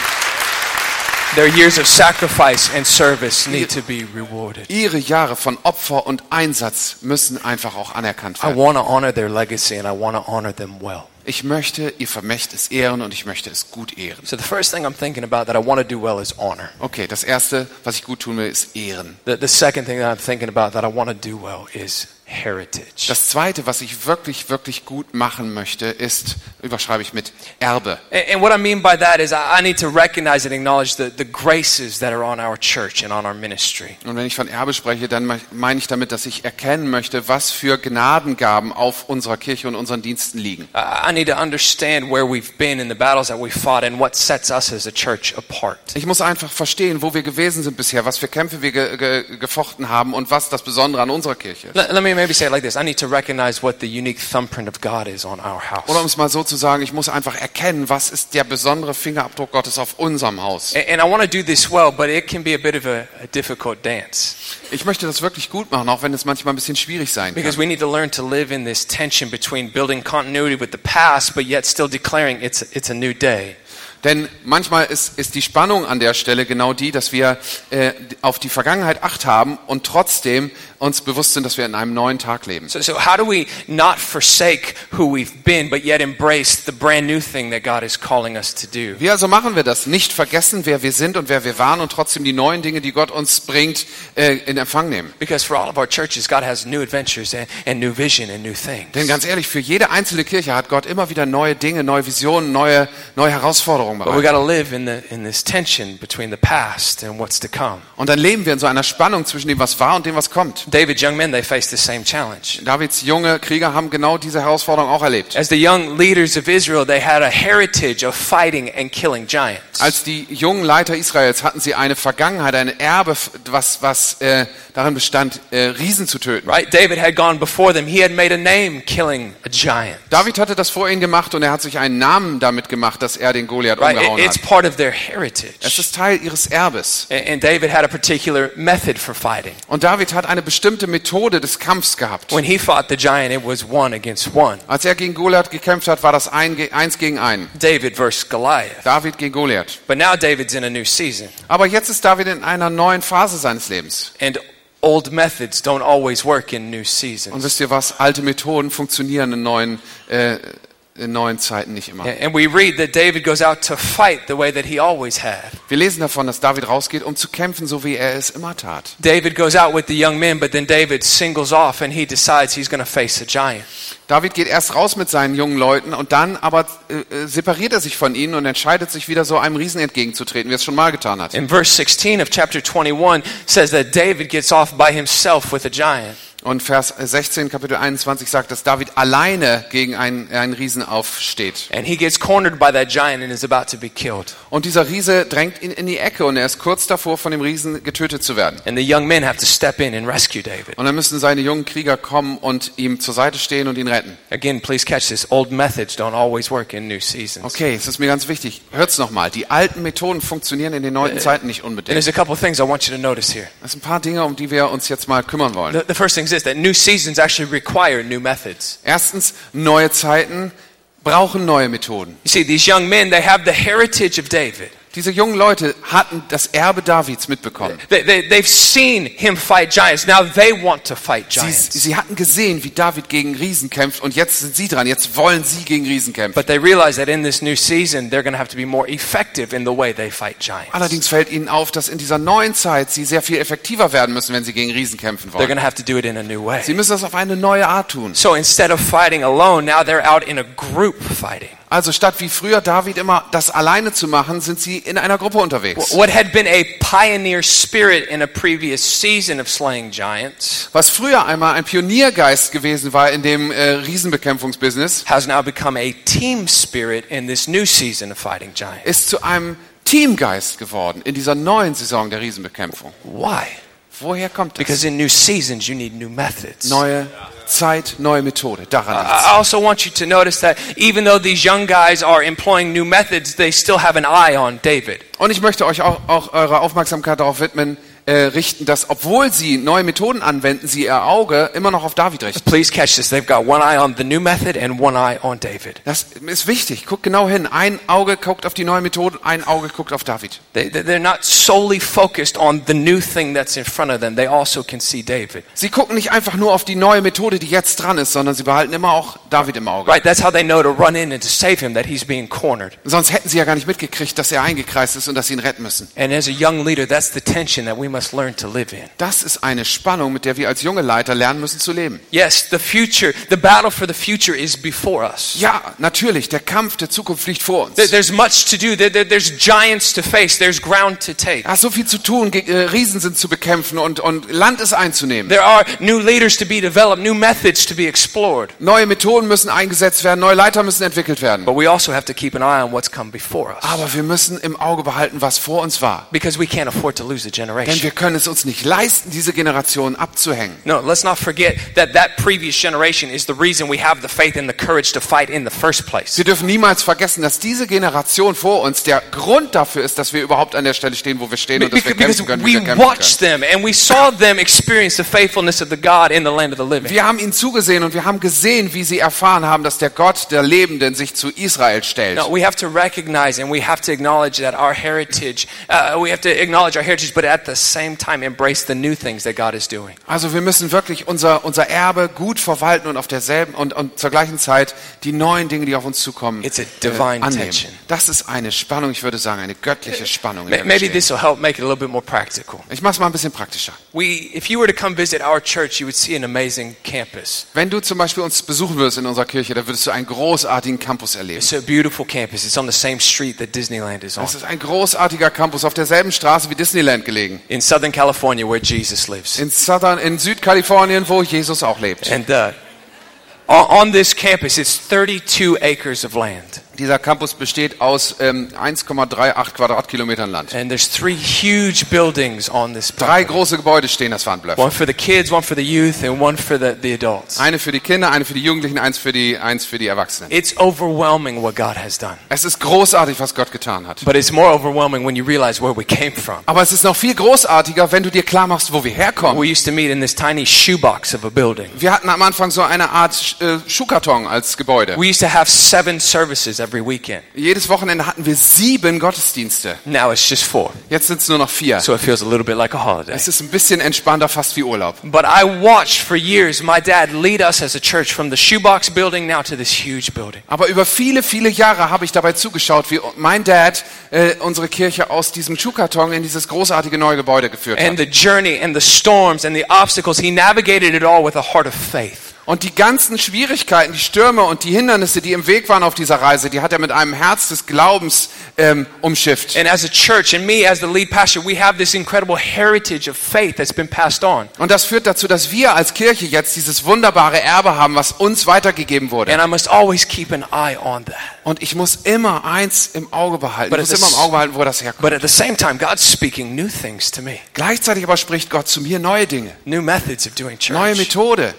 S2: Their years of sacrifice and service need to be rewarded.
S3: Ihre Jahre von Opfer und Einsatz müssen einfach auch anerkannt
S2: I
S3: werden.
S2: want to honor their legacy and I want to honor them well.
S3: Ich möchte ihr Vermächtnis ehren und ich möchte es gut ehren.
S2: So the first thing I'm thinking about that I want to do well is honor.
S3: Okay, das erste, was ich gut tun will, ist ehren.
S2: The, the second thing that I'm thinking about that I want to do well is heritage.
S3: Das zweite, was ich wirklich, wirklich gut machen möchte, ist, überschreibe ich mit Erbe.
S2: And, what I mean by that is I, need to recognize and acknowledge the, the graces that are on our church and on our ministry.
S3: Und wenn ich von Erbe spreche, dann me- meine ich damit, dass ich erkennen möchte, was für Gnadengaben auf unserer Kirche und unseren Diensten liegen.
S2: I, need to understand where we've been in the battles that we've fought and what sets us as a church apart.
S3: Ich muss einfach verstehen, wo wir gewesen sind bisher, was für Kämpfe wir ge ge gefochten haben und was das Besondere an unserer Kirche ist.
S2: Let, let me maybe say it like this I need to recognize what the unique thumbprint of God is on our house.
S3: Oder um es mal so zu sagen, ich muss einfach erkennen, was ist der besondere Fingerabdruck Gottes auf unserem Haus.
S2: And, and I want to do this well, but it can be a bit of a, a difficult dance
S3: Ich möchte das wirklich gut machen, auch wenn es manchmal ein bisschen schwierig sein
S2: because
S3: kann.
S2: we need to learn to live in this tension between building continuity with the past, but yet still declaring it's, it's a new day.
S3: Denn manchmal ist, ist die Spannung an der Stelle genau die, dass wir äh, auf die Vergangenheit Acht haben und trotzdem uns bewusst sind, dass wir in einem neuen Tag leben.
S2: So, so how do we not forsake who we've been, but yet embrace the brand new thing that God is calling us to do?
S3: Wie also machen wir das? Nicht vergessen, wer wir sind und wer wir waren und trotzdem die neuen Dinge, die Gott uns bringt, äh, in Empfang nehmen.
S2: Because for all of our churches, God has new adventures and, and new vision and new things.
S3: Denn ganz ehrlich, für jede einzelne Kirche hat Gott immer wieder neue Dinge, neue Visionen, neue, neue Herausforderungen
S2: But we
S3: bereit.
S2: got to live in, the, in this tension between the past and what's to come.
S3: Und dann leben wir in so einer Spannung zwischen dem, was war und dem, was kommt.
S2: David's young men, they faced the same challenge.
S3: Davids junge Krieger haben genau diese Herausforderung auch erlebt.
S2: As the young leaders of Israel, they had a heritage of fighting and killing giants.
S3: Als die jungen Leiter Israels hatten sie eine Vergangenheit, ein Erbe, was, was äh, darin bestand, äh, Riesen zu töten.
S2: Right? David had gone before them. He had made a name killing a giant.
S3: David hatte das vor ihnen gemacht und er hat sich einen Namen damit gemacht, dass er den Goliath
S2: Right?
S3: umgehauen
S2: It- it's
S3: hat.
S2: part of their
S3: Es
S2: heritage.
S3: ist Teil ihres Erbes.
S2: And and David had a particular method for fighting.
S3: Und David hat eine bestimmte Methode des Kampfs gehabt.
S2: When he fought the giant, it was one against one.
S3: Als er gegen Goliath gekämpft hat, war das ein, eins gegen einen.
S2: David versus Goliath.
S3: David gegen Goliath.
S2: But now David's in a new season.
S3: Aber jetzt ist David in einer neuen Phase seines Lebens.
S2: And old methods don't always work in new
S3: Und
S2: seasons.
S3: wisst ihr was? Alte Methoden funktionieren in neuen, äh, in neuen Zeiten nicht immer.
S2: And we read that David goes out to fight the way that he always had.
S3: Wir lesen davon, dass David rausgeht, um zu kämpfen, so wie er es immer tat.
S2: David goes out with the young men, but then David singles off and he decides he's going to face a giant.
S3: David geht erst raus mit seinen jungen Leuten und dann aber äh, äh, separiert er sich von ihnen und entscheidet sich wieder so einem Riesen entgegenzutreten, wie er es schon mal getan hat.
S2: In verse 16 of chapter 21 says that David gets off by himself with a giant.
S3: Und Vers 16, Kapitel 21 sagt, dass David alleine gegen einen, einen Riesen aufsteht.
S2: And he gets cornered by that giant and is about to be killed.
S3: Und dieser Riese drängt ihn in die Ecke und er ist kurz davor, von dem Riesen getötet zu werden.
S2: And the young men have to step in and rescue David.
S3: Und dann müssen seine jungen Krieger kommen und ihm zur Seite stehen und ihn retten.
S2: Again, please catch this. Old methods don't always work in new seasons.
S3: Okay, es ist mir ganz wichtig. Hört's nochmal. Die alten Methoden funktionieren in den neuen Zeiten nicht
S2: And
S3: unbedingt.
S2: there's a couple of things I want you to notice here.
S3: Das sind ein paar Dinge, um die wir uns jetzt mal kümmern wollen.
S2: The, the first thing is that new seasons actually require new methods.
S3: Erstens, neue Zeiten brauchen neue Methoden.
S2: You see, these young men, they have the heritage of David.
S3: Diese jungen Leute hatten das Erbe Davids mitbekommen.
S2: They, they, they've seen him fight giants. Now they want to fight
S3: Sie,
S2: giants.
S3: sie hatten gesehen, wie David gegen Riesen kämpft und jetzt sind sie dran. Jetzt wollen sie gegen Riesen kämpfen.
S2: But they realize that in this new season, they're going to have to be more effective in the way they fight giants.
S3: Allerdings fällt ihnen auf, dass in dieser neuen Zeit sie sehr viel effektiver werden müssen, wenn sie gegen Riesen kämpfen
S2: They're
S3: wollen.
S2: going to have to do it in a new way.
S3: Sie müssen das auf eine neue Art tun.
S2: So instead of fighting alone, now they're out in a group fighting.
S3: Also statt wie früher David immer das alleine zu machen, sind sie in einer Gruppe unterwegs.
S2: What had been a pioneer spirit in a previous season of slaying giants
S3: Was früher einmal ein Pioniergeist gewesen war in dem äh, Riesenbekämpfungsbusiness,
S2: has now become a team spirit in this new season of fighting giants.
S3: ist zu einem Teamgeist geworden in dieser neuen Saison der Riesenbekämpfung.
S2: Why?
S3: Woher kommt das?
S2: Because in new seasons, you need new methods.
S3: Neue Zeit, neue Methode. Daran liegt's.
S2: I also want you to notice that even though these young guys are employing new methods, they still have an eye on David.
S3: Und ich möchte euch auch, auch eure Aufmerksamkeit darauf widmen, äh, richten, dass obwohl sie neue Methoden anwenden, sie ihr Auge immer noch auf David richten.
S2: Please catch this. They've got one eye on the new method and one eye on David.
S3: Das ist wichtig. Guckt genau hin. Ein Auge guckt auf die neue Methode, ein Auge guckt auf David.
S2: They, they- they're not solely focused on the new thing that's in front of them. They also can see David.
S3: Sie gucken nicht einfach nur auf die neue Methode, die jetzt dran ist, sondern sie behalten immer auch David im Auge.
S2: Right? That's how they know to run in and to save him, that he's being cornered.
S3: Sonst hätten sie ja gar nicht mitgekriegt, dass er eingekreist ist und dass sie ihn retten müssen.
S2: And as a young leader, that's the tension that we must learn to live in.
S3: Das ist eine Spannung, mit der wir als junge Leiter lernen müssen zu leben.
S2: Yes, the future, the battle for the future is before us.
S3: Ja, natürlich, der Kampf der Zukunft liegt vor uns.
S2: There- There's much to do. There- there- There's giants to face. There's ground to take.
S3: Ist so viel zu tun, äh, Riesen sind zu bekämpfen und, und Land ist einzunehmen.
S2: There are new leaders to be developed, new methods to be explored.
S3: Neue Methoden müssen eingesetzt werden, neue Leiter müssen entwickelt werden.
S2: But we also have to keep an eye on what's come before us.
S3: Aber wir müssen im Auge behalten, was vor uns war.
S2: Because we can't afford to lose a generation.
S3: Wir können es uns nicht leisten, diese Generation abzuhängen.
S2: No, let's not forget that that previous generation is the reason we have the faith and the courage to fight in the first place.
S3: Wir dürfen niemals vergessen, dass diese Generation vor uns der Grund dafür ist, dass wir überhaupt an der Stelle stehen, wo wir stehen und dass wir kämpfen können, wie wir kämpfen
S2: watched
S3: können.
S2: them and we saw them experience the faithfulness of the God in the land of the living.
S3: Wir haben ihnen zugesehen und wir haben gesehen, wie sie erfahren haben, dass der Gott der Lebenden sich zu Israel stellt.
S2: No, we have to recognize and we have to acknowledge that our heritage, uh, we have to acknowledge our heritage, but at the same time embrace the new things that God is doing.
S3: Also wir müssen wirklich unser, unser Erbe gut verwalten und auf derselben und, und zur gleichen Zeit die neuen Dinge, die auf uns zukommen,
S2: It's a divine
S3: annehmen.
S2: tension.
S3: Das ist eine Spannung, ich würde sagen, eine göttliche Spannung.
S2: Maybe this will help make it a little bit more practical.
S3: Ich mache es mal ein bisschen praktischer.
S2: We, if you were to come visit our church, you would see an amazing campus.
S3: Wenn du zum Beispiel uns besuchen würdest in unserer Kirche, dann würdest du einen großartigen Campus erleben.
S2: It's a beautiful campus. It's on the same street that Disneyland is on.
S3: Das ist ein großartiger Campus auf derselben Straße wie Disneyland gelegen.
S2: In Southern California, where Jesus lives.
S3: In Southern, in Südkalifornien, wo Jesus auch lebt.
S2: And uh, on, on this campus, it's 32 acres of land.
S3: Dieser Campus besteht aus ähm, 1,38 Quadratkilometern Land.
S2: And there's three huge buildings on this
S3: Drei große Gebäude stehen, das waren Blöcke.
S2: One for the kids, one for the youth, and one for the, the adults.
S3: Eine für die Kinder, eine für die Jugendlichen, eins für die, eins für die Erwachsenen.
S2: It's overwhelming what God has done.
S3: Es ist großartig, was Gott getan hat.
S2: But it's more overwhelming when you realize where we came from.
S3: Aber es ist noch viel großartiger, wenn du dir klar machst, wo wir herkommen.
S2: We used to meet in this tiny shoebox of a building.
S3: Wir hatten am Anfang so eine Art äh, Schuhkarton als Gebäude.
S2: We used to have seven services every weekend.
S3: Jedes Wochenende hatten wir sieben Gottesdienste.
S2: Now it's just four.
S3: Jetzt sind es nur noch vier.
S2: So it feels a little bit like a holiday.
S3: Es ist ein bisschen entspannter, fast wie Urlaub.
S2: But I watched for years my dad lead us as a church from the shoebox building now to this huge building.
S3: Aber über viele, viele Jahre habe ich dabei zugeschaut, wie mein Dad äh, unsere Kirche aus diesem Schuhkarton in dieses großartige neue Gebäude geführt
S2: And
S3: hat.
S2: the journey and the storms and the obstacles, he navigated it all with a heart of faith.
S3: Und die ganzen Schwierigkeiten, die Stürme und die Hindernisse, die im Weg waren auf dieser Reise, die hat er mit einem Herz des Glaubens ähm, umschifft.
S2: And as a church, and me as the lead pastor, we have this incredible heritage of faith that's been passed on.
S3: Und das führt dazu, dass wir als Kirche jetzt dieses wunderbare Erbe haben, was uns weitergegeben wurde.
S2: And I must always keep an eye on that.
S3: Und ich muss immer eins im Auge behalten.
S2: But
S3: Ich muss immer im Auge behalten, wo das herkommt.
S2: But at the same time, God's speaking new things to me,
S3: Gleichzeitig aber spricht Gott zu mir neue Dinge, neue. Methode.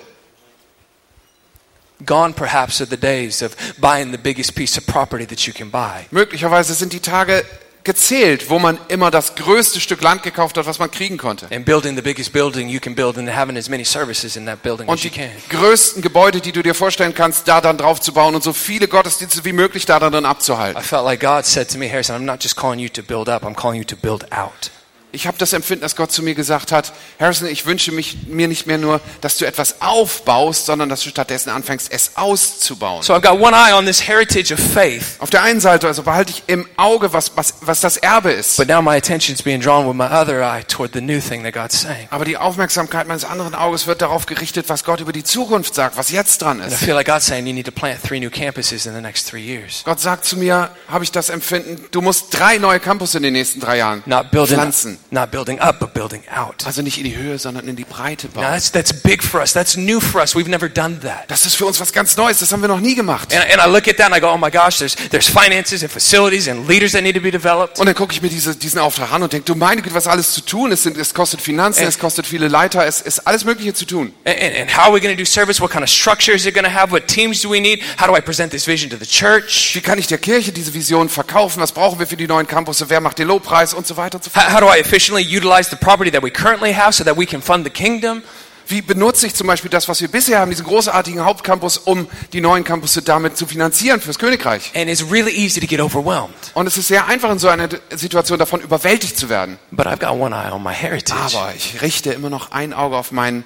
S2: Gone perhaps are the days of buying the biggest piece of property that you can buy.
S3: Möglicherweise sind die Tage gezählt, wo man immer das größte Stück Land gekauft hat, was man kriegen konnte.
S2: And building the biggest building you can build and having as many services in that building as
S3: Und
S2: you
S3: die
S2: can.
S3: größten Gebäude, die du dir vorstellen kannst, da dann drauf zu bauen und so viele Gottesdienste wie möglich da dann abzuhalten.
S2: I felt like God said to me, Harrison, I'm not just calling you to build up, I'm calling you to build out.
S3: Ich habe das Empfinden, dass Gott zu mir gesagt hat, Harrison, ich wünsche mich, mir nicht mehr nur, dass du etwas aufbaust, sondern dass du stattdessen anfängst, es auszubauen.
S2: So I've got one eye on this heritage of faith,
S3: Auf der einen Seite also behalte ich im Auge, was, was, was das Erbe ist.
S2: but now my attention's being drawn with my other eye toward the new thing that God's saying.
S3: Aber die Aufmerksamkeit meines anderen Auges wird darauf gerichtet, was Gott über die Zukunft sagt, was jetzt dran
S2: And I
S3: ist.
S2: feel like God's saying you need to plant three new campuses in the next three years.
S3: Gott sagt zu mir, habe ich das Empfinden, du musst drei neue Campus in den nächsten drei Jahren
S2: Not building,
S3: pflanzen.
S2: Not building up, but building out.
S3: Also nicht in die Höhe, sondern in die Breite
S2: Now
S3: bauen.
S2: that's, that's big for us. That's new for us. We've never done that.
S3: Das ist für uns was ganz Neues, das haben wir noch nie gemacht.
S2: And, and I look at that and I go, oh my gosh, there's, there's finances and facilities and leaders that need to be developed.
S3: Und dann gucke ich mir diese, diesen Auftrag an und denke, du meine Güte, was alles zu tun. Es, sind, es kostet Finanzen,
S2: Äh.
S3: es kostet viele Leiter, es ist alles Mögliche zu tun.
S2: And, and, and how are we going to do service? What kind of structure is it going to have? What teams do we need? How do I present this vision to the church?
S3: Wie kann ich der Kirche diese Vision verkaufen? Was brauchen wir für die neuen Campusse? Wer macht den Lobpreis und so weiter und so fort?
S2: How, how do I efficiently utilize the property that we currently have so that we can fund the kingdom?
S3: Wie benutze ich zum Beispiel das, was wir bisher haben, diesen großartigen Hauptcampus, um die neuen Campusse damit zu finanzieren fürs Königreich?
S2: And it's really easy to get overwhelmed.
S3: Und es ist sehr einfach in so einer Situation davon überwältigt zu werden.
S2: But I've got one eye on my heritage.
S3: Aber ich richte immer noch ein Auge auf mein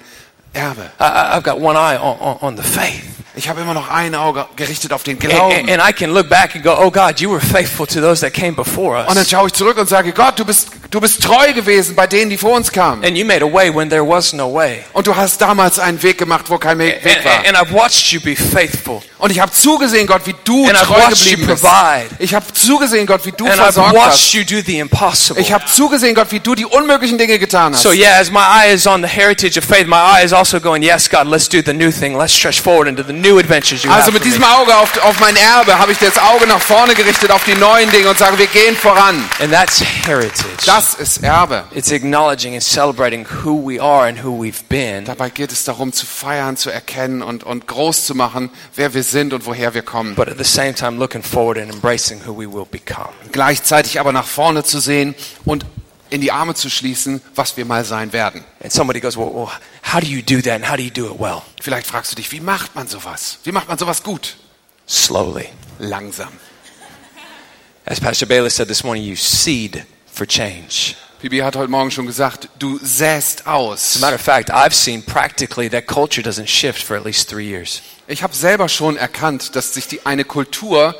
S3: Erbe.
S2: I- I've got one eye on, on, on the faith.
S3: Ich habe immer noch ein Auge gerichtet auf den
S2: And,
S3: Glauben.
S2: and I can look back and go, oh God, you were faithful to those that came before
S3: Und dann
S2: us.
S3: schaue ich zurück und sage, Gott, du bist, du bist treu gewesen bei denen, die vor uns kamen.
S2: And you made a way when there was no way.
S3: Und du hast damals einen Weg gemacht, wo kein Weg
S2: And,
S3: war.
S2: and, and I've watched you be faithful.
S3: Und ich habe zugesehen, Gott, wie du
S2: And I've
S3: treu
S2: you
S3: geblieben bist. Ich habe zugesehen, Gott, wie du
S2: And I've
S3: versorgt
S2: watched
S3: hast.
S2: you do the impossible.
S3: Ich habe zugesehen, Gott, wie du die unmöglichen Dinge getan hast.
S2: So yeah, as my eye is on the heritage of faith, my eye is also going, yes, God, let's do the new thing. Let's stretch forward into the new
S3: Also mit diesem Auge auf, auf mein Erbe habe ich das Auge nach vorne gerichtet auf die neuen Dinge und sage, wir gehen voran.
S2: And that's heritage.
S3: Das ist Erbe.
S2: It's acknowledging and celebrating who we are and who we've been.
S3: Dabei geht es darum, zu feiern, zu erkennen und, und groß zu machen, wer wir sind und woher wir kommen.
S2: But at the same time, looking forward and embracing who we will become.
S3: Gleichzeitig aber nach vorne zu sehen und in die Arme zu schließen, was wir mal sein werden.
S2: And somebody goes, well, well, how do you do that and how do you do it well?
S3: Vielleicht fragst du dich, wie macht man sowas? Wie macht man sowas gut?
S2: Slowly.
S3: Langsam.
S2: As Pastor Bayless said this morning, you seed for change.
S3: Bibi hat heute Morgen schon gesagt, du säst
S2: As a
S3: aus.
S2: matter of fact, I've seen practically that culture doesn't shift for at least three years.
S3: Ich habe selber schon erkannt, dass sich die, eine Kultur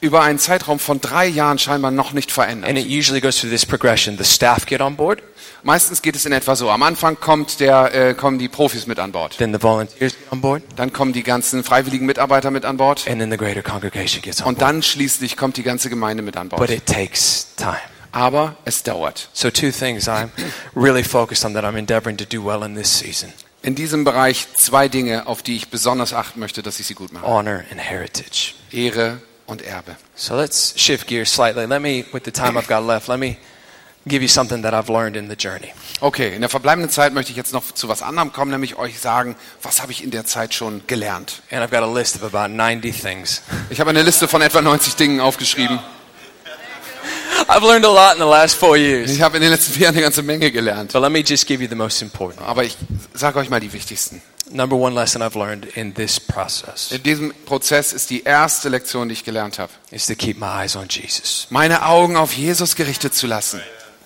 S3: über einen Zeitraum von drei Jahren scheinbar noch nicht verändert.
S2: And it usually goes through this progression. The staff get on board,
S3: Meistens geht es in etwa so. Am Anfang kommt der, äh, kommen die Profis mit an Bord.
S2: then the volunteers get on board,
S3: Dann kommen die ganzen freiwilligen Mitarbeiter mit an Bord.
S2: and then the greater congregation gets on
S3: Und
S2: board.
S3: dann schließlich kommt die ganze Gemeinde mit an
S2: But
S3: Bord.
S2: it takes time.
S3: Aber es dauert.
S2: So two things I'm really focused on that I'm endeavoring to do well in this season.
S3: In diesem Bereich zwei Dinge, auf die ich besonders achten möchte, dass ich sie gut mache.
S2: Honor and heritage.
S3: Ehre und Erbe.
S2: So let's shift gears slightly. Let me, with the time I've got left, let me give you something that I've learned in the journey.
S3: Okay, in der verbleibenden Zeit möchte ich jetzt noch zu was anderem kommen, nämlich euch sagen, was habe ich in der Zeit schon gelernt.
S2: And I've got a list of about 90 things.
S3: Ich habe eine Liste von etwa 90 Dingen aufgeschrieben. [LAUGHS]
S2: I've learned a lot in the last four years.
S3: Ich habe in den letzten vier Jahren eine ganze Menge gelernt.
S2: But let me just give you the most important.
S3: Aber ich sage euch mal die wichtigsten.
S2: Number one lesson I've learned in this process
S3: In diesem Prozess ist die erste Lektion, die ich gelernt habe.
S2: is to keep my eyes on Jesus.
S3: Meine Augen auf Jesus gerichtet zu lassen.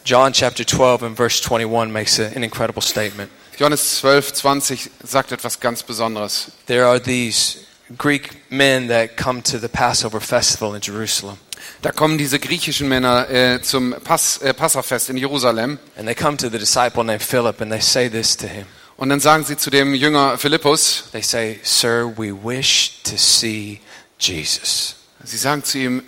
S2: John chapter 12 and verse 21 makes an incredible statement.
S3: Johannes 12, 20 sagt etwas ganz Besonderes.
S2: There are these Greek men that come to the Passover festival in Jerusalem.
S3: Da kommen diese griechischen Männer äh, zum Pass, äh, Passafest in Jerusalem
S2: And they come to the disciple named Philip and they say this to him.
S3: Und dann sagen sie zu dem Jünger Philippus,
S2: They say, Sir, we wish to see Jesus.
S3: sie sagen zu ihm,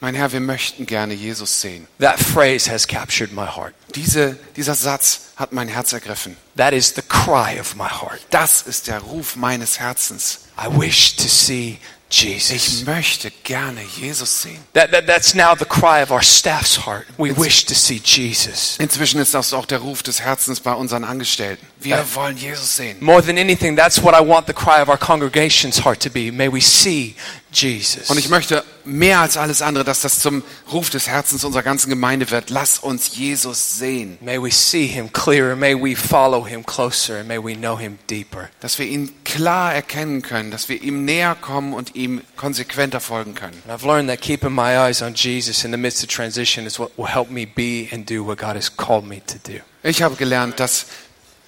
S3: mein Herr, wir möchten gerne Jesus sehen.
S2: That phrase has captured my heart.
S3: Diese, dieser Satz hat mein Herz ergriffen.
S2: That is the cry of my heart.
S3: Das ist der Ruf meines Herzens.
S2: I wish to see
S3: Ich
S2: Jesus.
S3: möchte gerne Jesus sehen.
S2: That, that, that's now the cry of our staff's heart. We wish to see Jesus.
S3: Inzwischen ist das auch der Ruf des Herzens bei unseren Angestellten. Wir wollen Jesus sehen.
S2: More than anything, that's what I want the cry of our congregation's heart to be. May we see Jesus.
S3: Und ich möchte mehr als alles andere, dass das zum Ruf des Herzens unserer ganzen Gemeinde wird. Lass uns Jesus sehen.
S2: May we see him clearer. May we follow him closer. And may we know him deeper.
S3: Dass wir ihn klar erkennen können, dass wir ihm näher kommen und ihm konsequenter folgen können.
S2: And I've learned that keeping my eyes on Jesus in the midst of transition is what will help me be and do what God has called me to do.
S3: Ich habe gelernt, dass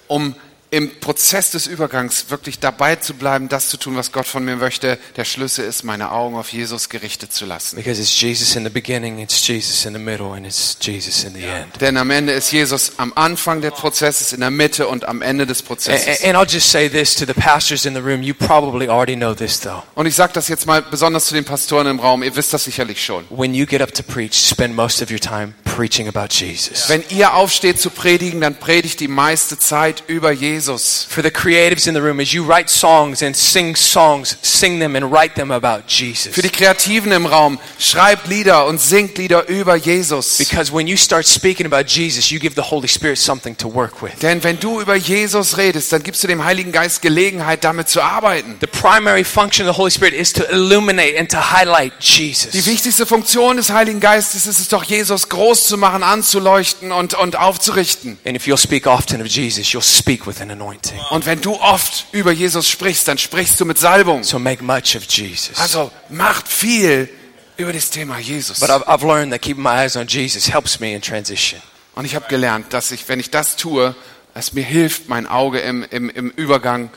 S3: um im Prozess des Übergangs wirklich dabei zu bleiben, das zu tun, was Gott von mir möchte, der Schlüssel ist, meine Augen auf Jesus gerichtet zu lassen.
S2: Because it's Jesus in the beginning, it's Jesus in the middle, and it's Jesus in the end.
S3: Denn am Ende ist Jesus am Anfang des Prozesses, in der Mitte und am Ende des
S2: And,
S3: Prozesses.
S2: and I'll just say this to the pastors in the room. You probably already know this, though.
S3: Und ich sage das jetzt mal besonders zu den Pastoren im Raum, ihr wisst das sicherlich schon.
S2: When you get up to preach, spend most of your time preaching about Jesus.
S3: Wenn ihr aufsteht zu predigen, dann predigt die meiste Zeit über Jesus.
S2: For the creatives in the room, as you write songs and sing songs, sing them and write them about Jesus.
S3: Für die Kreativen im Raum, schreibt Lieder und singt Lieder über Jesus.
S2: Because when you start speaking about Jesus, you give the Holy Spirit something to work with.
S3: Denn wenn du über Jesus redest, dann gibst du dem Heiligen Geist Gelegenheit, damit zu arbeiten.
S2: The primary function of the Holy Spirit is to illuminate and to highlight
S3: Die
S2: Jesus.
S3: wichtigste Funktion des Heiligen Geistes ist es doch, Jesus groß zu machen, anzuleuchten und, und aufzurichten.
S2: And if you'll speak often of Jesus, you'll speak with an.
S3: Und wenn du oft über Jesus sprichst, dann sprichst du mit Salbung.
S2: So make much of Jesus.
S3: Also macht viel über das Thema Jesus.
S2: But I've, I've learned that keeping my eyes on Jesus helps me in transition.
S3: Und ich habe gelernt, dass ich, wenn ich das tue, es mir hilft, mein Auge im, im, im Übergang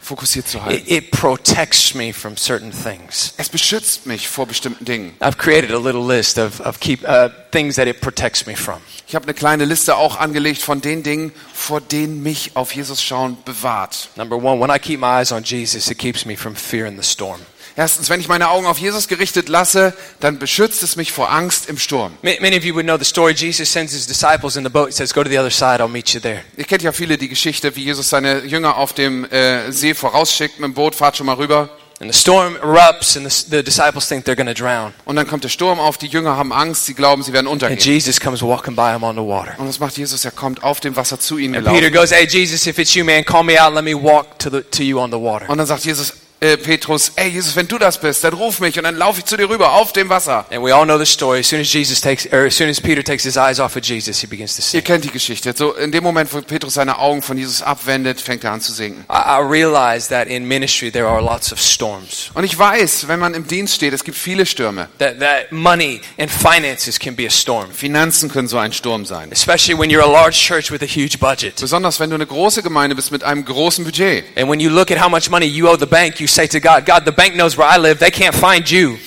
S3: fokussiert zu halten.
S2: It, protects me from certain things.
S3: Es beschützt mich vor bestimmten Dingen.
S2: I've created a little list of, of keep, uh, things that it protects me from.
S3: Ich habe eine kleine Liste auch angelegt von den Dingen, vor denen mich auf Jesus schauen bewahrt.
S2: Number one, when I keep my eyes on Jesus, it keeps me from fear in the storm.
S3: Erstens, wenn ich meine Augen auf Jesus gerichtet lasse, dann beschützt es mich vor Angst im Sturm.
S2: Ma- Many of you would know the story. Jesus sends his disciples in the boat. He says, Go to the other side, I'll meet you there.
S3: Ihr kennt ja viele die Geschichte, wie Jesus seine Jünger auf dem äh, See vorausschickt mit dem Boot, fahrt schon mal rüber.
S2: And the storm erupts, and the, the disciples think they're going to drown.
S3: Und dann kommt der Sturm auf, die Jünger haben Angst, sie glauben, sie werden
S2: And
S3: untergehen.
S2: Jesus comes walking by them on the water.
S3: Und was macht Jesus? Er kommt auf dem Wasser zu ihnen
S2: And Peter
S3: gelaufen.
S2: goes, Hey, Jesus, if it's you, man, call me out. Let me walk to, the, to you on the water.
S3: Und dann sagt Jesus, äh, Petrus, ey Jesus, wenn du das bist, dann ruf mich und dann laufe ich zu dir rüber auf dem Wasser.
S2: And we all know the story. As soon as Jesus takes, or as soon as Peter takes his eyes off of Jesus, he begins to
S3: Ihr
S2: sink.
S3: kennt die Geschichte. So in dem Moment, wo Petrus seine Augen von Jesus abwendet, fängt er an zu sinken.
S2: I, I realize that in ministry there are lots of storms.
S3: Und ich weiß, wenn man im Dienst steht, es gibt viele Stürme.
S2: That, that money and finances can be a storm.
S3: Finanzen können so ein Sturm sein.
S2: Especially when you're a large church with a huge budget.
S3: Besonders wenn du eine große Gemeinde bist mit einem großen Budget.
S2: And when you look at how much money you owe the bank, you say to God, God, the bank knows where I live. They can't find you.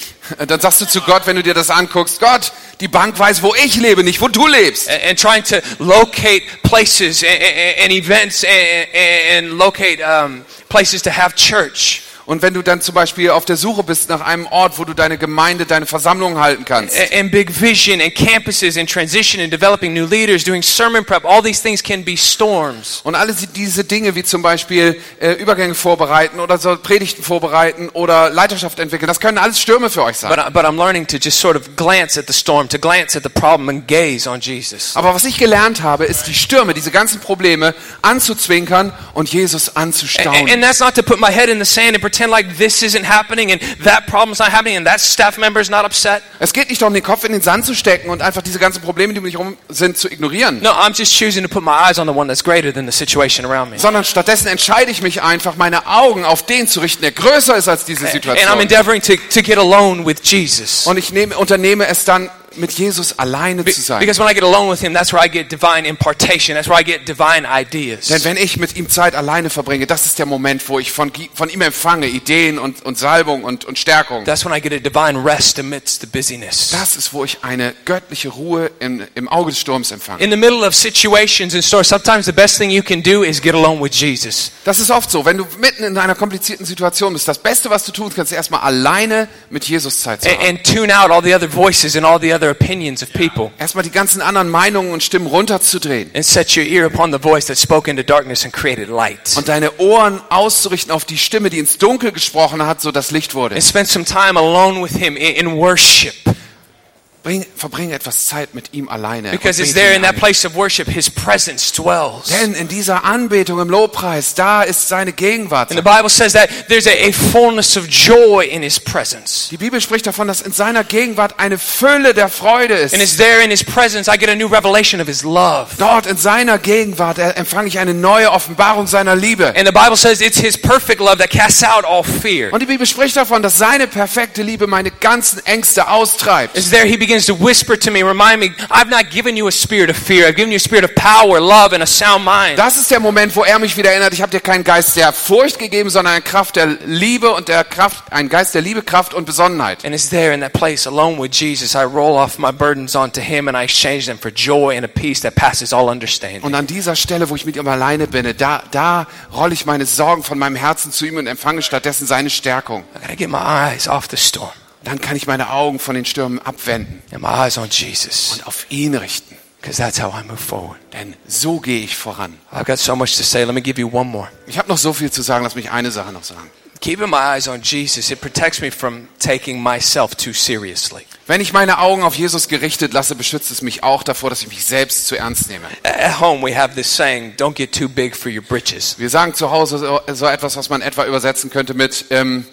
S3: Dann sagst du zu Gott, wenn du dir das anguckst, Gott, die Bank weiß, wo ich lebe, nicht wo du lebst.
S2: And, and trying to locate places and, and, and events and, and locate um, places to have church.
S3: Und wenn du dann zum Beispiel auf der Suche bist nach einem Ort, wo du deine Gemeinde, deine Versammlung halten kannst.
S2: And, and big vision and campuses and transition and developing new leaders, doing sermon prep, all these things can be storms.
S3: Und alle diese Dinge, wie zum Beispiel äh, Übergänge vorbereiten oder so Predigten vorbereiten oder Leiterschaft entwickeln, das können alles Stürme für euch sein.
S2: But, but I'm learning to just sort of glance at the storm, to glance at the problem and gaze on Jesus.
S3: Aber was ich gelernt habe, ist die Stürme, diese ganzen Probleme anzuzwinkern und Jesus
S2: And,
S3: anzustaunen.
S2: and that's not to put my head in the sand and pretend like this isn't happening and that problem's not happening and that staff member's not upset.
S3: Es geht nicht darum, den Kopf in den Sand zu stecken und einfach diese ganzen Probleme, die um mich herum sind, zu ignorieren.
S2: No, I'm just choosing to put my eyes on the one that's greater than the situation around me.
S3: Sondern stattdessen entscheide ich mich einfach, meine Augen auf den zu richten, der größer ist als diese
S2: And I'm
S3: Situation.
S2: endeavoring to, to get alone with Jesus.
S3: Und ich nehme, unternehme es dann, mit Jesus alleine zu sein.
S2: Because when I get alone with him, that's where I get divine impartation. That's where I get divine ideas.
S3: Denn wenn ich mit ihm Zeit alleine verbringe, das ist der Moment, wo ich von, von ihm empfange Ideen und, und Salbung und, und Stärkung.
S2: That's when I get a divine rest amidst the busyness.
S3: Das ist, wo ich eine göttliche Ruhe im, im Auge des Sturms empfange.
S2: In the middle of situations and stories, sometimes the best thing you can do is get alone with Jesus.
S3: Das ist oft so. Wenn du mitten in einer komplizierten Situation bist, das Beste, was du tun kannst, ist erstmal alleine mit Jesus Zeit zu
S2: And,
S3: haben.
S2: and tune out all the other voices and all the other opinions of people.
S3: Erstmal die ganzen anderen Meinungen und Stimmen runterzudrehen.
S2: And set your ear upon the voice that spoke into darkness and created light.
S3: Und deine Ohren auszurichten auf die Stimme, die ins Dunkel gesprochen hat, so dass Licht wurde.
S2: And spend some time alone with him in worship.
S3: Bring, verbring etwas Zeit mit ihm alleine.
S2: Because it's there in that place of worship, his presence dwells.
S3: Denn in dieser Anbetung, im Lobpreis, da ist seine Gegenwart.
S2: And the Bible says that there's a, a fullness of joy in his presence.
S3: Die Bibel spricht davon, dass in seiner Gegenwart eine Fülle der Freude ist.
S2: And it's there in his presence I get a new revelation of his love.
S3: Dort in seiner Gegenwart äh, empfange ich eine neue Offenbarung seiner Liebe.
S2: And the Bible says it's his perfect love that casts out all fear.
S3: Und die Bibel spricht davon, dass seine perfekte Liebe meine ganzen Ängste austreibt.
S2: It's there he begins to whisper to me, remind me, I've not given you a spirit of fear. I've given you a spirit of power, love, and a sound mind.
S3: Das ist der Moment, wo er mich wieder erinnert, ich habe dir keinen Geist der Furcht gegeben, sondern eine Kraft der Liebe und der Kraft, einen Geist der Liebe, Kraft und Besonnenheit.
S2: And it's there in that place, alone with Jesus, I roll off my burdens onto him and I exchange them for joy and a peace that passes all understanding.
S3: Und an dieser Stelle, wo ich mit ihm alleine bin, da, da rolle ich meine Sorgen von meinem Herzen zu ihm und empfange stattdessen seine Stärkung.
S2: I gotta get my eyes off the storm.
S3: Dann kann ich meine Augen von den Stürmen abwenden
S2: and my eyes on Jesus.
S3: und auf ihn richten.
S2: Because that's how I move forward.
S3: Denn so gehe ich voran.
S2: I've got so much to say. Let me give you one more.
S3: Ich habe noch so viel zu sagen, lass mich eine Sache noch sagen.
S2: Keeping my eyes on Jesus, it protects me from taking myself too seriously.
S3: Wenn ich meine Augen auf Jesus gerichtet lasse, beschützt es mich auch davor, dass ich mich selbst zu ernst nehme.
S2: At home, we have this saying, don't get too big for your britches.
S3: Wir sagen zu Hause so, so etwas, was man etwa übersetzen könnte mit, ähm,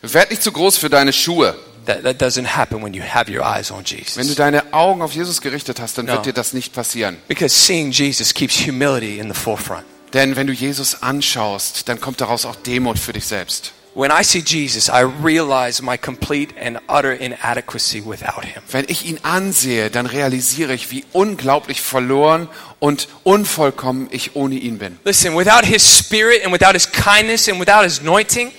S3: werd nicht zu groß für deine Schuhe.
S2: That, that doesn't happen when you have your eyes on
S3: Wenn du
S2: Jesus.
S3: deine Augen auf Jesus gerichtet hast, dann
S2: Ja.
S3: wird dir das nicht passieren.
S2: Because seeing Jesus keeps humility in the forefront.
S3: Denn wenn du Jesus anschaust, dann kommt daraus auch Demut für dich selbst.
S2: When I see Jesus, I realize my complete and utter inadequacy without him.
S3: Wenn ich ihn ansehe, dann realisiere ich, wie unglaublich verloren und unvollkommen ich ohne ihn bin.
S2: Listen, without his spirit and without his kindness and without his anointing,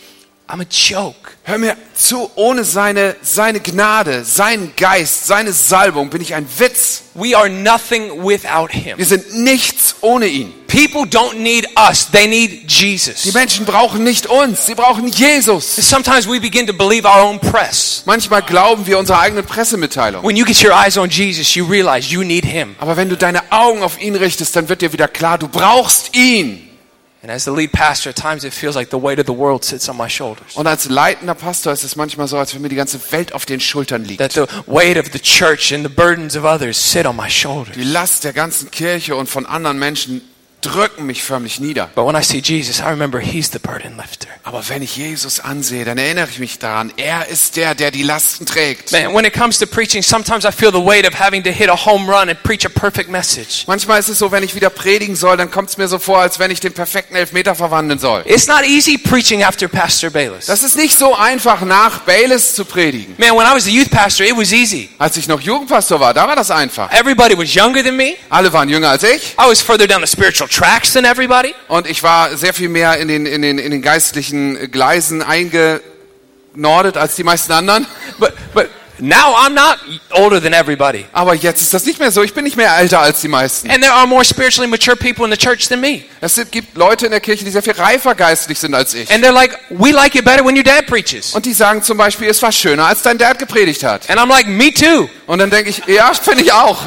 S2: I'm a joke.
S3: Hör mir zu, ohne seine, seine Gnade, seinen Geist, seine Salbung bin ich ein Witz.
S2: We are nothing without him.
S3: Wir sind nichts ohne ihn.
S2: People don't need us, they need
S3: Die
S2: Jesus.
S3: Menschen brauchen nicht uns, sie brauchen Jesus.
S2: Sometimes we begin to believe our own press.
S3: Manchmal glauben wir unserer eigenen Pressemitteilung.
S2: When you get your eyes on Jesus, you realize you need him.
S3: Aber wenn du deine Augen auf ihn richtest, dann wird dir wieder klar, du brauchst ihn. Und als leitender Pastor ist es manchmal so, als wenn mir die ganze Welt auf den Schultern liegt.
S2: That the weight of the church and the burdens of others sit on my shoulders.
S3: Die Last der ganzen Kirche und von anderen Menschen drücken mich förmlich nieder.
S2: But when I see Jesus, I remember he's the burden lifter.
S3: Aber wenn ich Jesus ansehe, dann erinnere ich mich daran, er ist der, der die Lasten trägt.
S2: Man, when it comes to preaching, sometimes I feel the weight of having to hit a home run and preach a perfect message.
S3: Manchmal ist es so, wenn ich wieder predigen soll, dann kommt es mir so vor, als wenn ich den perfekten Elfmeter verwandeln soll.
S2: It's not easy preaching after Pastor Bayless.
S3: Das ist nicht so einfach, nach Bayless zu predigen.
S2: Man, when I was a youth pastor, it was easy.
S3: Als ich noch Jugendpastor war, da war das einfach.
S2: Everybody was younger than me.
S3: Alle waren jünger als ich
S2: I was further down the spiritual tracks than everybody.
S3: und ich war sehr viel mehr in den, in den, in den geistlichen Gleisen eingenordet als die meisten anderen. [LAUGHS]
S2: But, but now I'm not older than everybody.
S3: Aber jetzt ist das nicht mehr so. Ich bin nicht mehr älter als die meisten.
S2: And there are more spiritually mature people in the church than me.
S3: Es gibt Leute in der Kirche, die sehr viel reifer geistlich sind als ich.
S2: And they're like, we like it better when your dad preaches.
S3: Und die sagen zum Beispiel, es war schöner, als dein Dad gepredigt hat.
S2: And I'm like, me too.
S3: Und dann denke ich, ja, finde ich auch.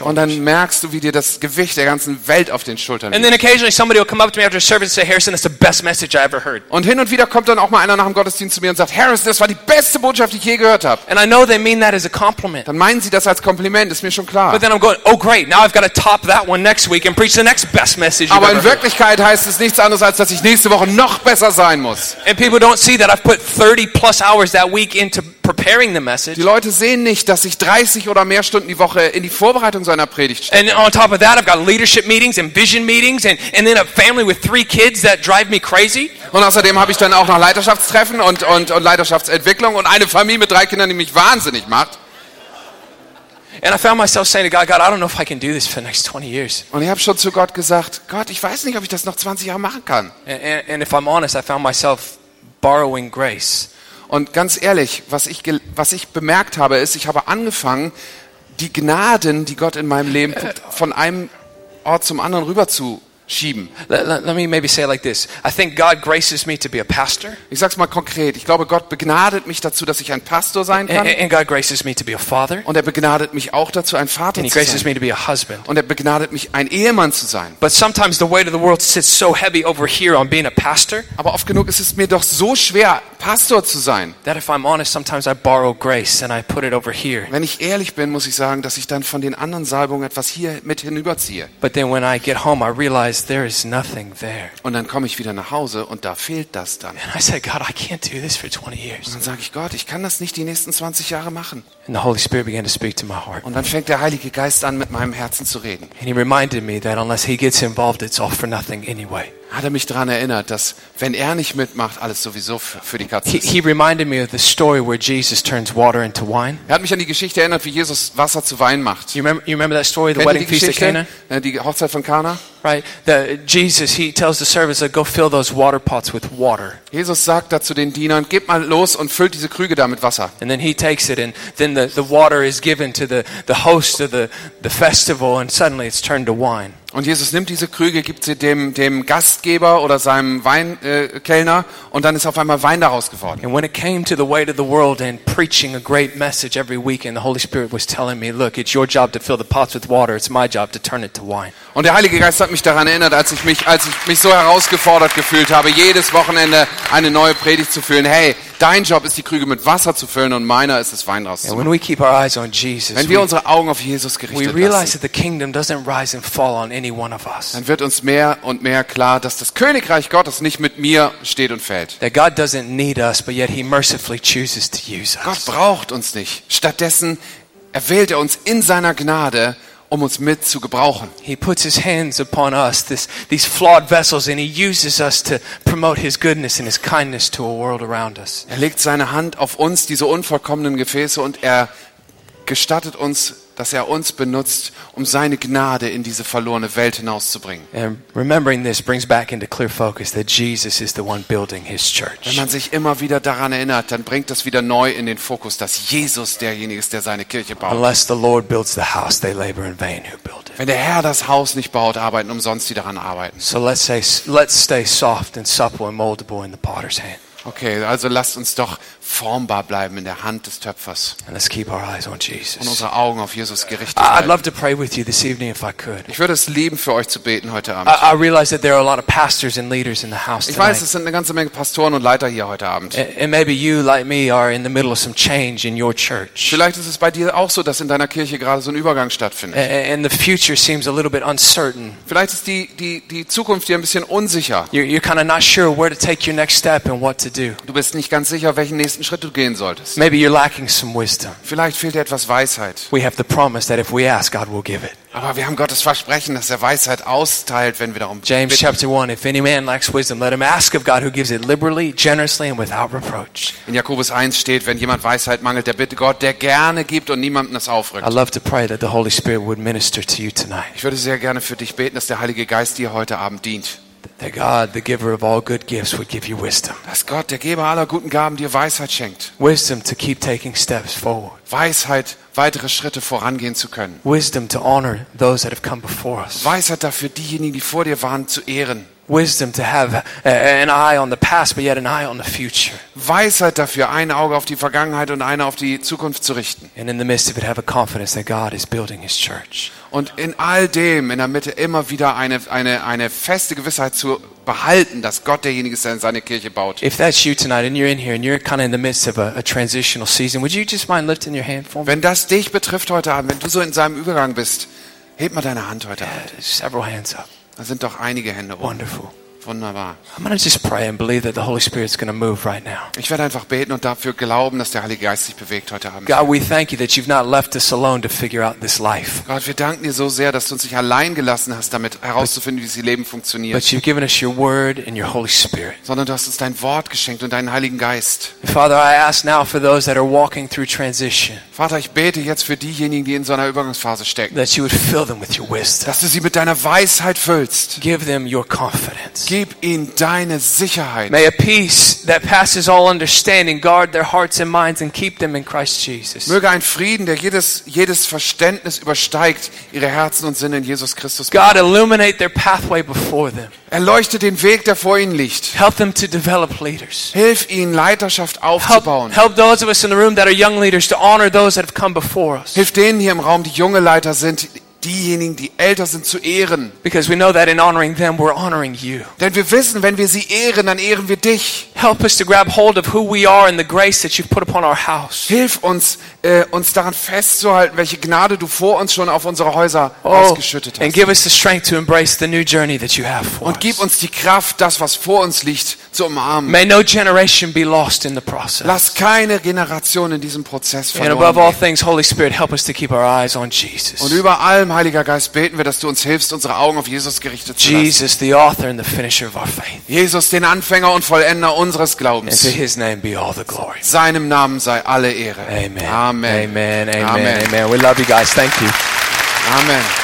S3: Und dann merkst du, wie dir das Gewicht der ganzen Welt auf den Schultern
S2: And
S3: liegt.
S2: then occasionally somebody will come up to me after a service and say, Harrison, that's the best message I ever heard.
S3: Und hin und wieder kommt dann auch mal einer nach dem Gottesdienst zu mir und sagt, Harris, das war die beste Botschaft, die ich je gehört habe.
S2: And I know they mean that as a compliment.
S3: Dann meinen sie das als Kompliment, ist mir schon klar.
S2: But then I'm going, oh great, now I've got to top that one next week and preach the next best message you've
S3: Aber in
S2: heard.
S3: Wirklichkeit heißt es nichts anderes, als dass ich nächste Woche noch besser sein muss.
S2: And people don't see that I've put 30 plus hours that week into preparing the
S3: Die
S2: message.
S3: Leute sehen nicht, dass ich 30 oder mehr Stunden die Woche in die Vorbereitung so einer Predigt stecke.
S2: And on top of that, I've got leadership meetings and vision meetings and, and then a family with three kids that drive me crazy.
S3: Und außerdem habe ich dann auch noch Leiterschaftstreffen und, und, und Leiterschaftsentwicklung und eine Familie mit drei Kindern, die mich wahnsinnig macht.
S2: And I found myself saying to God, God, I don't know if I can do this for the next 20 years.
S3: Und ich habe schon zu Gott gesagt, Gott, ich weiß nicht, ob ich das noch 20 Jahre machen kann.
S2: And, and, and if I'm honest, I found myself borrowing grace.
S3: Und ganz ehrlich, was ich, was ich bemerkt habe, ist, ich habe angefangen, die Gnaden, die Gott in meinem Leben von einem Ort zum anderen rüber zu schieben.
S2: Let, let, let me maybe say it like this I think God graces me to be a pastor,
S3: Ich sag's mal konkret. Ich glaube, Gott begnadet mich dazu, dass ich ein Pastor sein
S2: and,
S3: kann.
S2: and God graces me to be a father,
S3: Und er begnadet mich auch dazu, ein Vater
S2: and He
S3: zu
S2: graces
S3: sein.
S2: me to be a husband.
S3: Und er begnadet mich, ein Ehemann zu sein.
S2: But sometimes the weight of the world sits so heavy over here on being a pastor
S3: Aber oft genug ist es mir doch so schwer, Pastor zu sein.
S2: that if I'm honest, sometimes I borrow grace and I put it over here.
S3: Wenn ich ehrlich bin, muss ich sagen, dass ich dann von den anderen Salbungen etwas hier mit hinüberziehe.
S2: But then when I get home, I realize there is nothing there.
S3: Und dann komme ich wieder nach Hause und da fehlt das dann.
S2: And I said, God, I can't do this for 20 years.
S3: Dann sage ich, Gott, ich kann das nicht die nächsten 20 Jahre machen.
S2: And the Holy Spirit began to speak to my heart.
S3: Und dann fängt der Heilige Geist an, mit meinem Herzen zu reden.
S2: And He reminded me that unless He gets involved, it's all for nothing anyway.
S3: Hat er mich daran erinnert, dass wenn er nicht mitmacht, alles sowieso für, für die Katze ist.
S2: he reminded me of the story where Jesus turns water into wine.
S3: Er hat mich an die Geschichte erinnert, wie Jesus Wasser zu Wein macht.
S2: You remember, you remember that story, the
S3: Kennt
S2: wedding
S3: die
S2: feast at Cana?
S3: Äh, Die Hochzeit von Kana?
S2: Right? The, Jesus, he tells the servants, go fill those water pots with water.
S3: Jesus sagt da zu den Dienern, geht mal los und füllt diese Krüge da mit Wasser.
S2: And then he takes it, and then the, the water is given to the, the host of the, the festival, and suddenly it's turned to wine.
S3: Und Jesus nimmt diese Krüge, gibt sie dem, dem Gastgeber oder seinem Weinkellner äh, und dann ist auf einmal Wein daraus geworden.
S2: And when it came to the weight of the world and preaching a great message every weekend, the Holy Spirit was telling me, look, it's your job to fill the pots with water. It's my job to turn it to wine.
S3: Und der Heilige Geist hat mich daran erinnert, als ich mich, als ich mich so herausgefordert gefühlt habe, jedes Wochenende eine neue Predigt zu fühlen. Hey, dein Job ist die Krüge mit Wasser zu füllen und meiner ist es Wein
S2: And when
S3: rauszumachen.
S2: we keep our eyes on Jesus,
S3: Wenn
S2: we,
S3: wir unsere Augen auf Jesus gerichtet
S2: realize
S3: lassen,
S2: that the kingdom doesn't rise and fall on any one of us.
S3: dann wird uns mehr und mehr klar, dass das Königreich Gottes nicht mit mir steht und fällt.
S2: That God doesn't need us, but yet He mercifully chooses to use
S3: Gott braucht uns nicht. Stattdessen erwählt er uns in seiner Gnade, um uns mit zu gebrauchen.
S2: He puts His hands upon us, this, these flawed vessels, and He uses us to promote His goodness and His kindness to a world around us.
S3: Er legt seine Hand auf uns, diese unvollkommenen Gefäße, und er gestattet uns, dass er uns benutzt, um seine Gnade in diese verlorene Welt hinauszubringen.
S2: And remembering this brings back into clear focus that Jesus is the one building His
S3: Wenn
S2: church.
S3: man sich immer wieder daran erinnert, dann bringt das wieder neu in den Fokus, dass Jesus derjenige ist, der seine Kirche baut.
S2: Unless the Lord builds the house, they labor in vain who build it.
S3: Wenn der Herr das Haus nicht baut, arbeiten umsonst die daran arbeiten.
S2: So let's say, let's stay soft and supple and moldable in the potter's hand.
S3: Okay, also lasst uns doch formbar bleiben in der Hand des Töpfers
S2: And let's keep our eyes on
S3: und
S2: Jesus.
S3: unsere Augen auf Jesus gerichtet
S2: I'd love to pray with you this evening if I could.
S3: Ich würde es lieben, für euch zu beten heute Abend.
S2: I, I realize that there are a lot of pastors and leaders in the house
S3: Ich weiß, es sind eine ganze Menge Pastoren und Leiter hier heute Abend.
S2: And and maybe you, like me, are in the middle of some change in your church.
S3: Vielleicht ist es bei dir auch so, dass in deiner Kirche gerade so ein Übergang stattfindet.
S2: And the future seems a little bit uncertain.
S3: Vielleicht ist die, die, die Zukunft dir ein bisschen unsicher.
S2: You're, you're kind of not sure where to take your next step and what to do.
S3: Du bist nicht ganz sicher, welchen nächsten Schritt du gehen solltest.
S2: Maybe you're lacking some wisdom.
S3: Vielleicht fehlt dir etwas Weisheit.
S2: We have the promise that if we ask, God will give it.
S3: Aber wir haben Gottes Versprechen, dass er Weisheit austeilt, wenn wir darum
S2: James
S3: bitten.
S2: chapter 1 If any man lacks wisdom, let him ask of God who gives it liberally, generously, and without reproach.
S3: In Jakobus 1 steht, wenn jemand Weisheit mangelt, der bitte Gott, der gerne gibt und niemandem das aufrückt.
S2: I'd love to pray that the Holy Spirit would minister to you tonight.
S3: Ich würde sehr gerne für dich beten, dass der Heilige Geist dir heute Abend dient.
S2: That God, the giver of all good gifts, would give you wisdom.
S3: Dass Gott, der Geber aller guten Gaben, dir Weisheit schenkt.
S2: Wisdom to keep taking steps forward.
S3: Weisheit, weitere Schritte vorangehen zu können.
S2: Wisdom to honor those that have come before us.
S3: Weisheit dafür, diejenigen, die vor dir waren, zu ehren.
S2: Wisdom to have a- an eye on the past, but yet an eye on the future.
S3: Weisheit dafür, ein Auge auf die Vergangenheit und eine auf die Zukunft zu richten.
S2: And in the midst of it, have a confidence that God is building his church.
S3: Und in all dem, in der Mitte immer wieder eine, eine, eine feste Gewissheit zu behalten, dass Gott derjenige ist, der seine Kirche baut.
S2: If that's you tonight and you're in here and you're kind of in the midst of a, a transitional season, would you just mind lifting your hand for me?
S3: Wenn das dich betrifft heute Abend, wenn du so in seinem Übergang bist, heb mal deine Hand heute Abend.
S2: Several hands up.
S3: Da sind doch einige Hände.
S2: Wonderful.
S3: Wunderbar. Ich werde einfach beten und dafür glauben, dass der Heilige Geist sich bewegt heute Abend.
S2: God, we thank you that you've not left us alone to figure out this life,
S3: Gott, wir danken dir so sehr, dass du uns nicht allein gelassen hast, damit herauszufinden, wie dieses Leben funktioniert,
S2: but you've given us your word and your Holy Spirit.
S3: sondern du hast uns dein Wort geschenkt und deinen Heiligen Geist.
S2: Father, I ask now for those that are walking through transition
S3: Vater, ich bete jetzt für diejenigen, die in so einer Übergangsphase stecken,
S2: that you would fill them with your wisdom.
S3: dass du sie mit deiner Weisheit füllst.
S2: Give them your confidence.
S3: Gib ihnen deine Sicherheit.
S2: May a peace that passes all understanding guard their hearts and minds and keep them in Christ Jesus.
S3: Möge ein Frieden, der jedes, jedes Verständnis übersteigt, ihre Herzen und Sinne in Jesus Christus.
S2: God, illuminate their pathway before them.
S3: Erleuchte den Weg, der vor ihnen liegt.
S2: Help them to develop leaders.
S3: Hilf ihnen, Leiterschaft
S2: Help,
S3: aufzubauen.
S2: help those of us in the room that are young leaders to honor those that have come before us.
S3: Hilf denen hier im Raum, die junge Leiter sind, diejenigen, die älter sind, zu ehren.
S2: Because we know that in honoring them, we're honoring you.
S3: Denn wir wissen, wenn wir sie ehren, dann ehren wir dich.
S2: Help us to grab hold of who we are and the grace that you've put upon our house.
S3: Hilf uns, äh, uns daran festzuhalten, welche Gnade du vor uns schon auf unsere Häuser
S2: Oh,
S3: ausgeschüttet
S2: and
S3: hast.
S2: give us the strength to embrace the new journey that you have for
S3: Und gib uns die Kraft, das, was vor uns liegt, zu umarmen.
S2: May no generation be lost in the process.
S3: Lass keine Generation in diesem Prozess
S2: And above all
S3: verloren
S2: things, Holy Spirit, help us to keep our eyes on Jesus.
S3: Und über allem, Heiliger Geist, beten wir, dass du uns hilfst, unsere Augen auf Jesus gerichtet zu lassen.
S2: Jesus, the author and the finisher of our faith.
S3: Jesus, den Anfänger und Vollender unseres
S2: And to
S3: Glaubens.
S2: his name be all the glory.
S3: Seinem Namen sei alle Ehre.
S2: Amen.
S3: Amen.
S2: Amen. Amen.
S3: Amen.
S2: Amen. We love you guys. Thank you.
S3: Amen.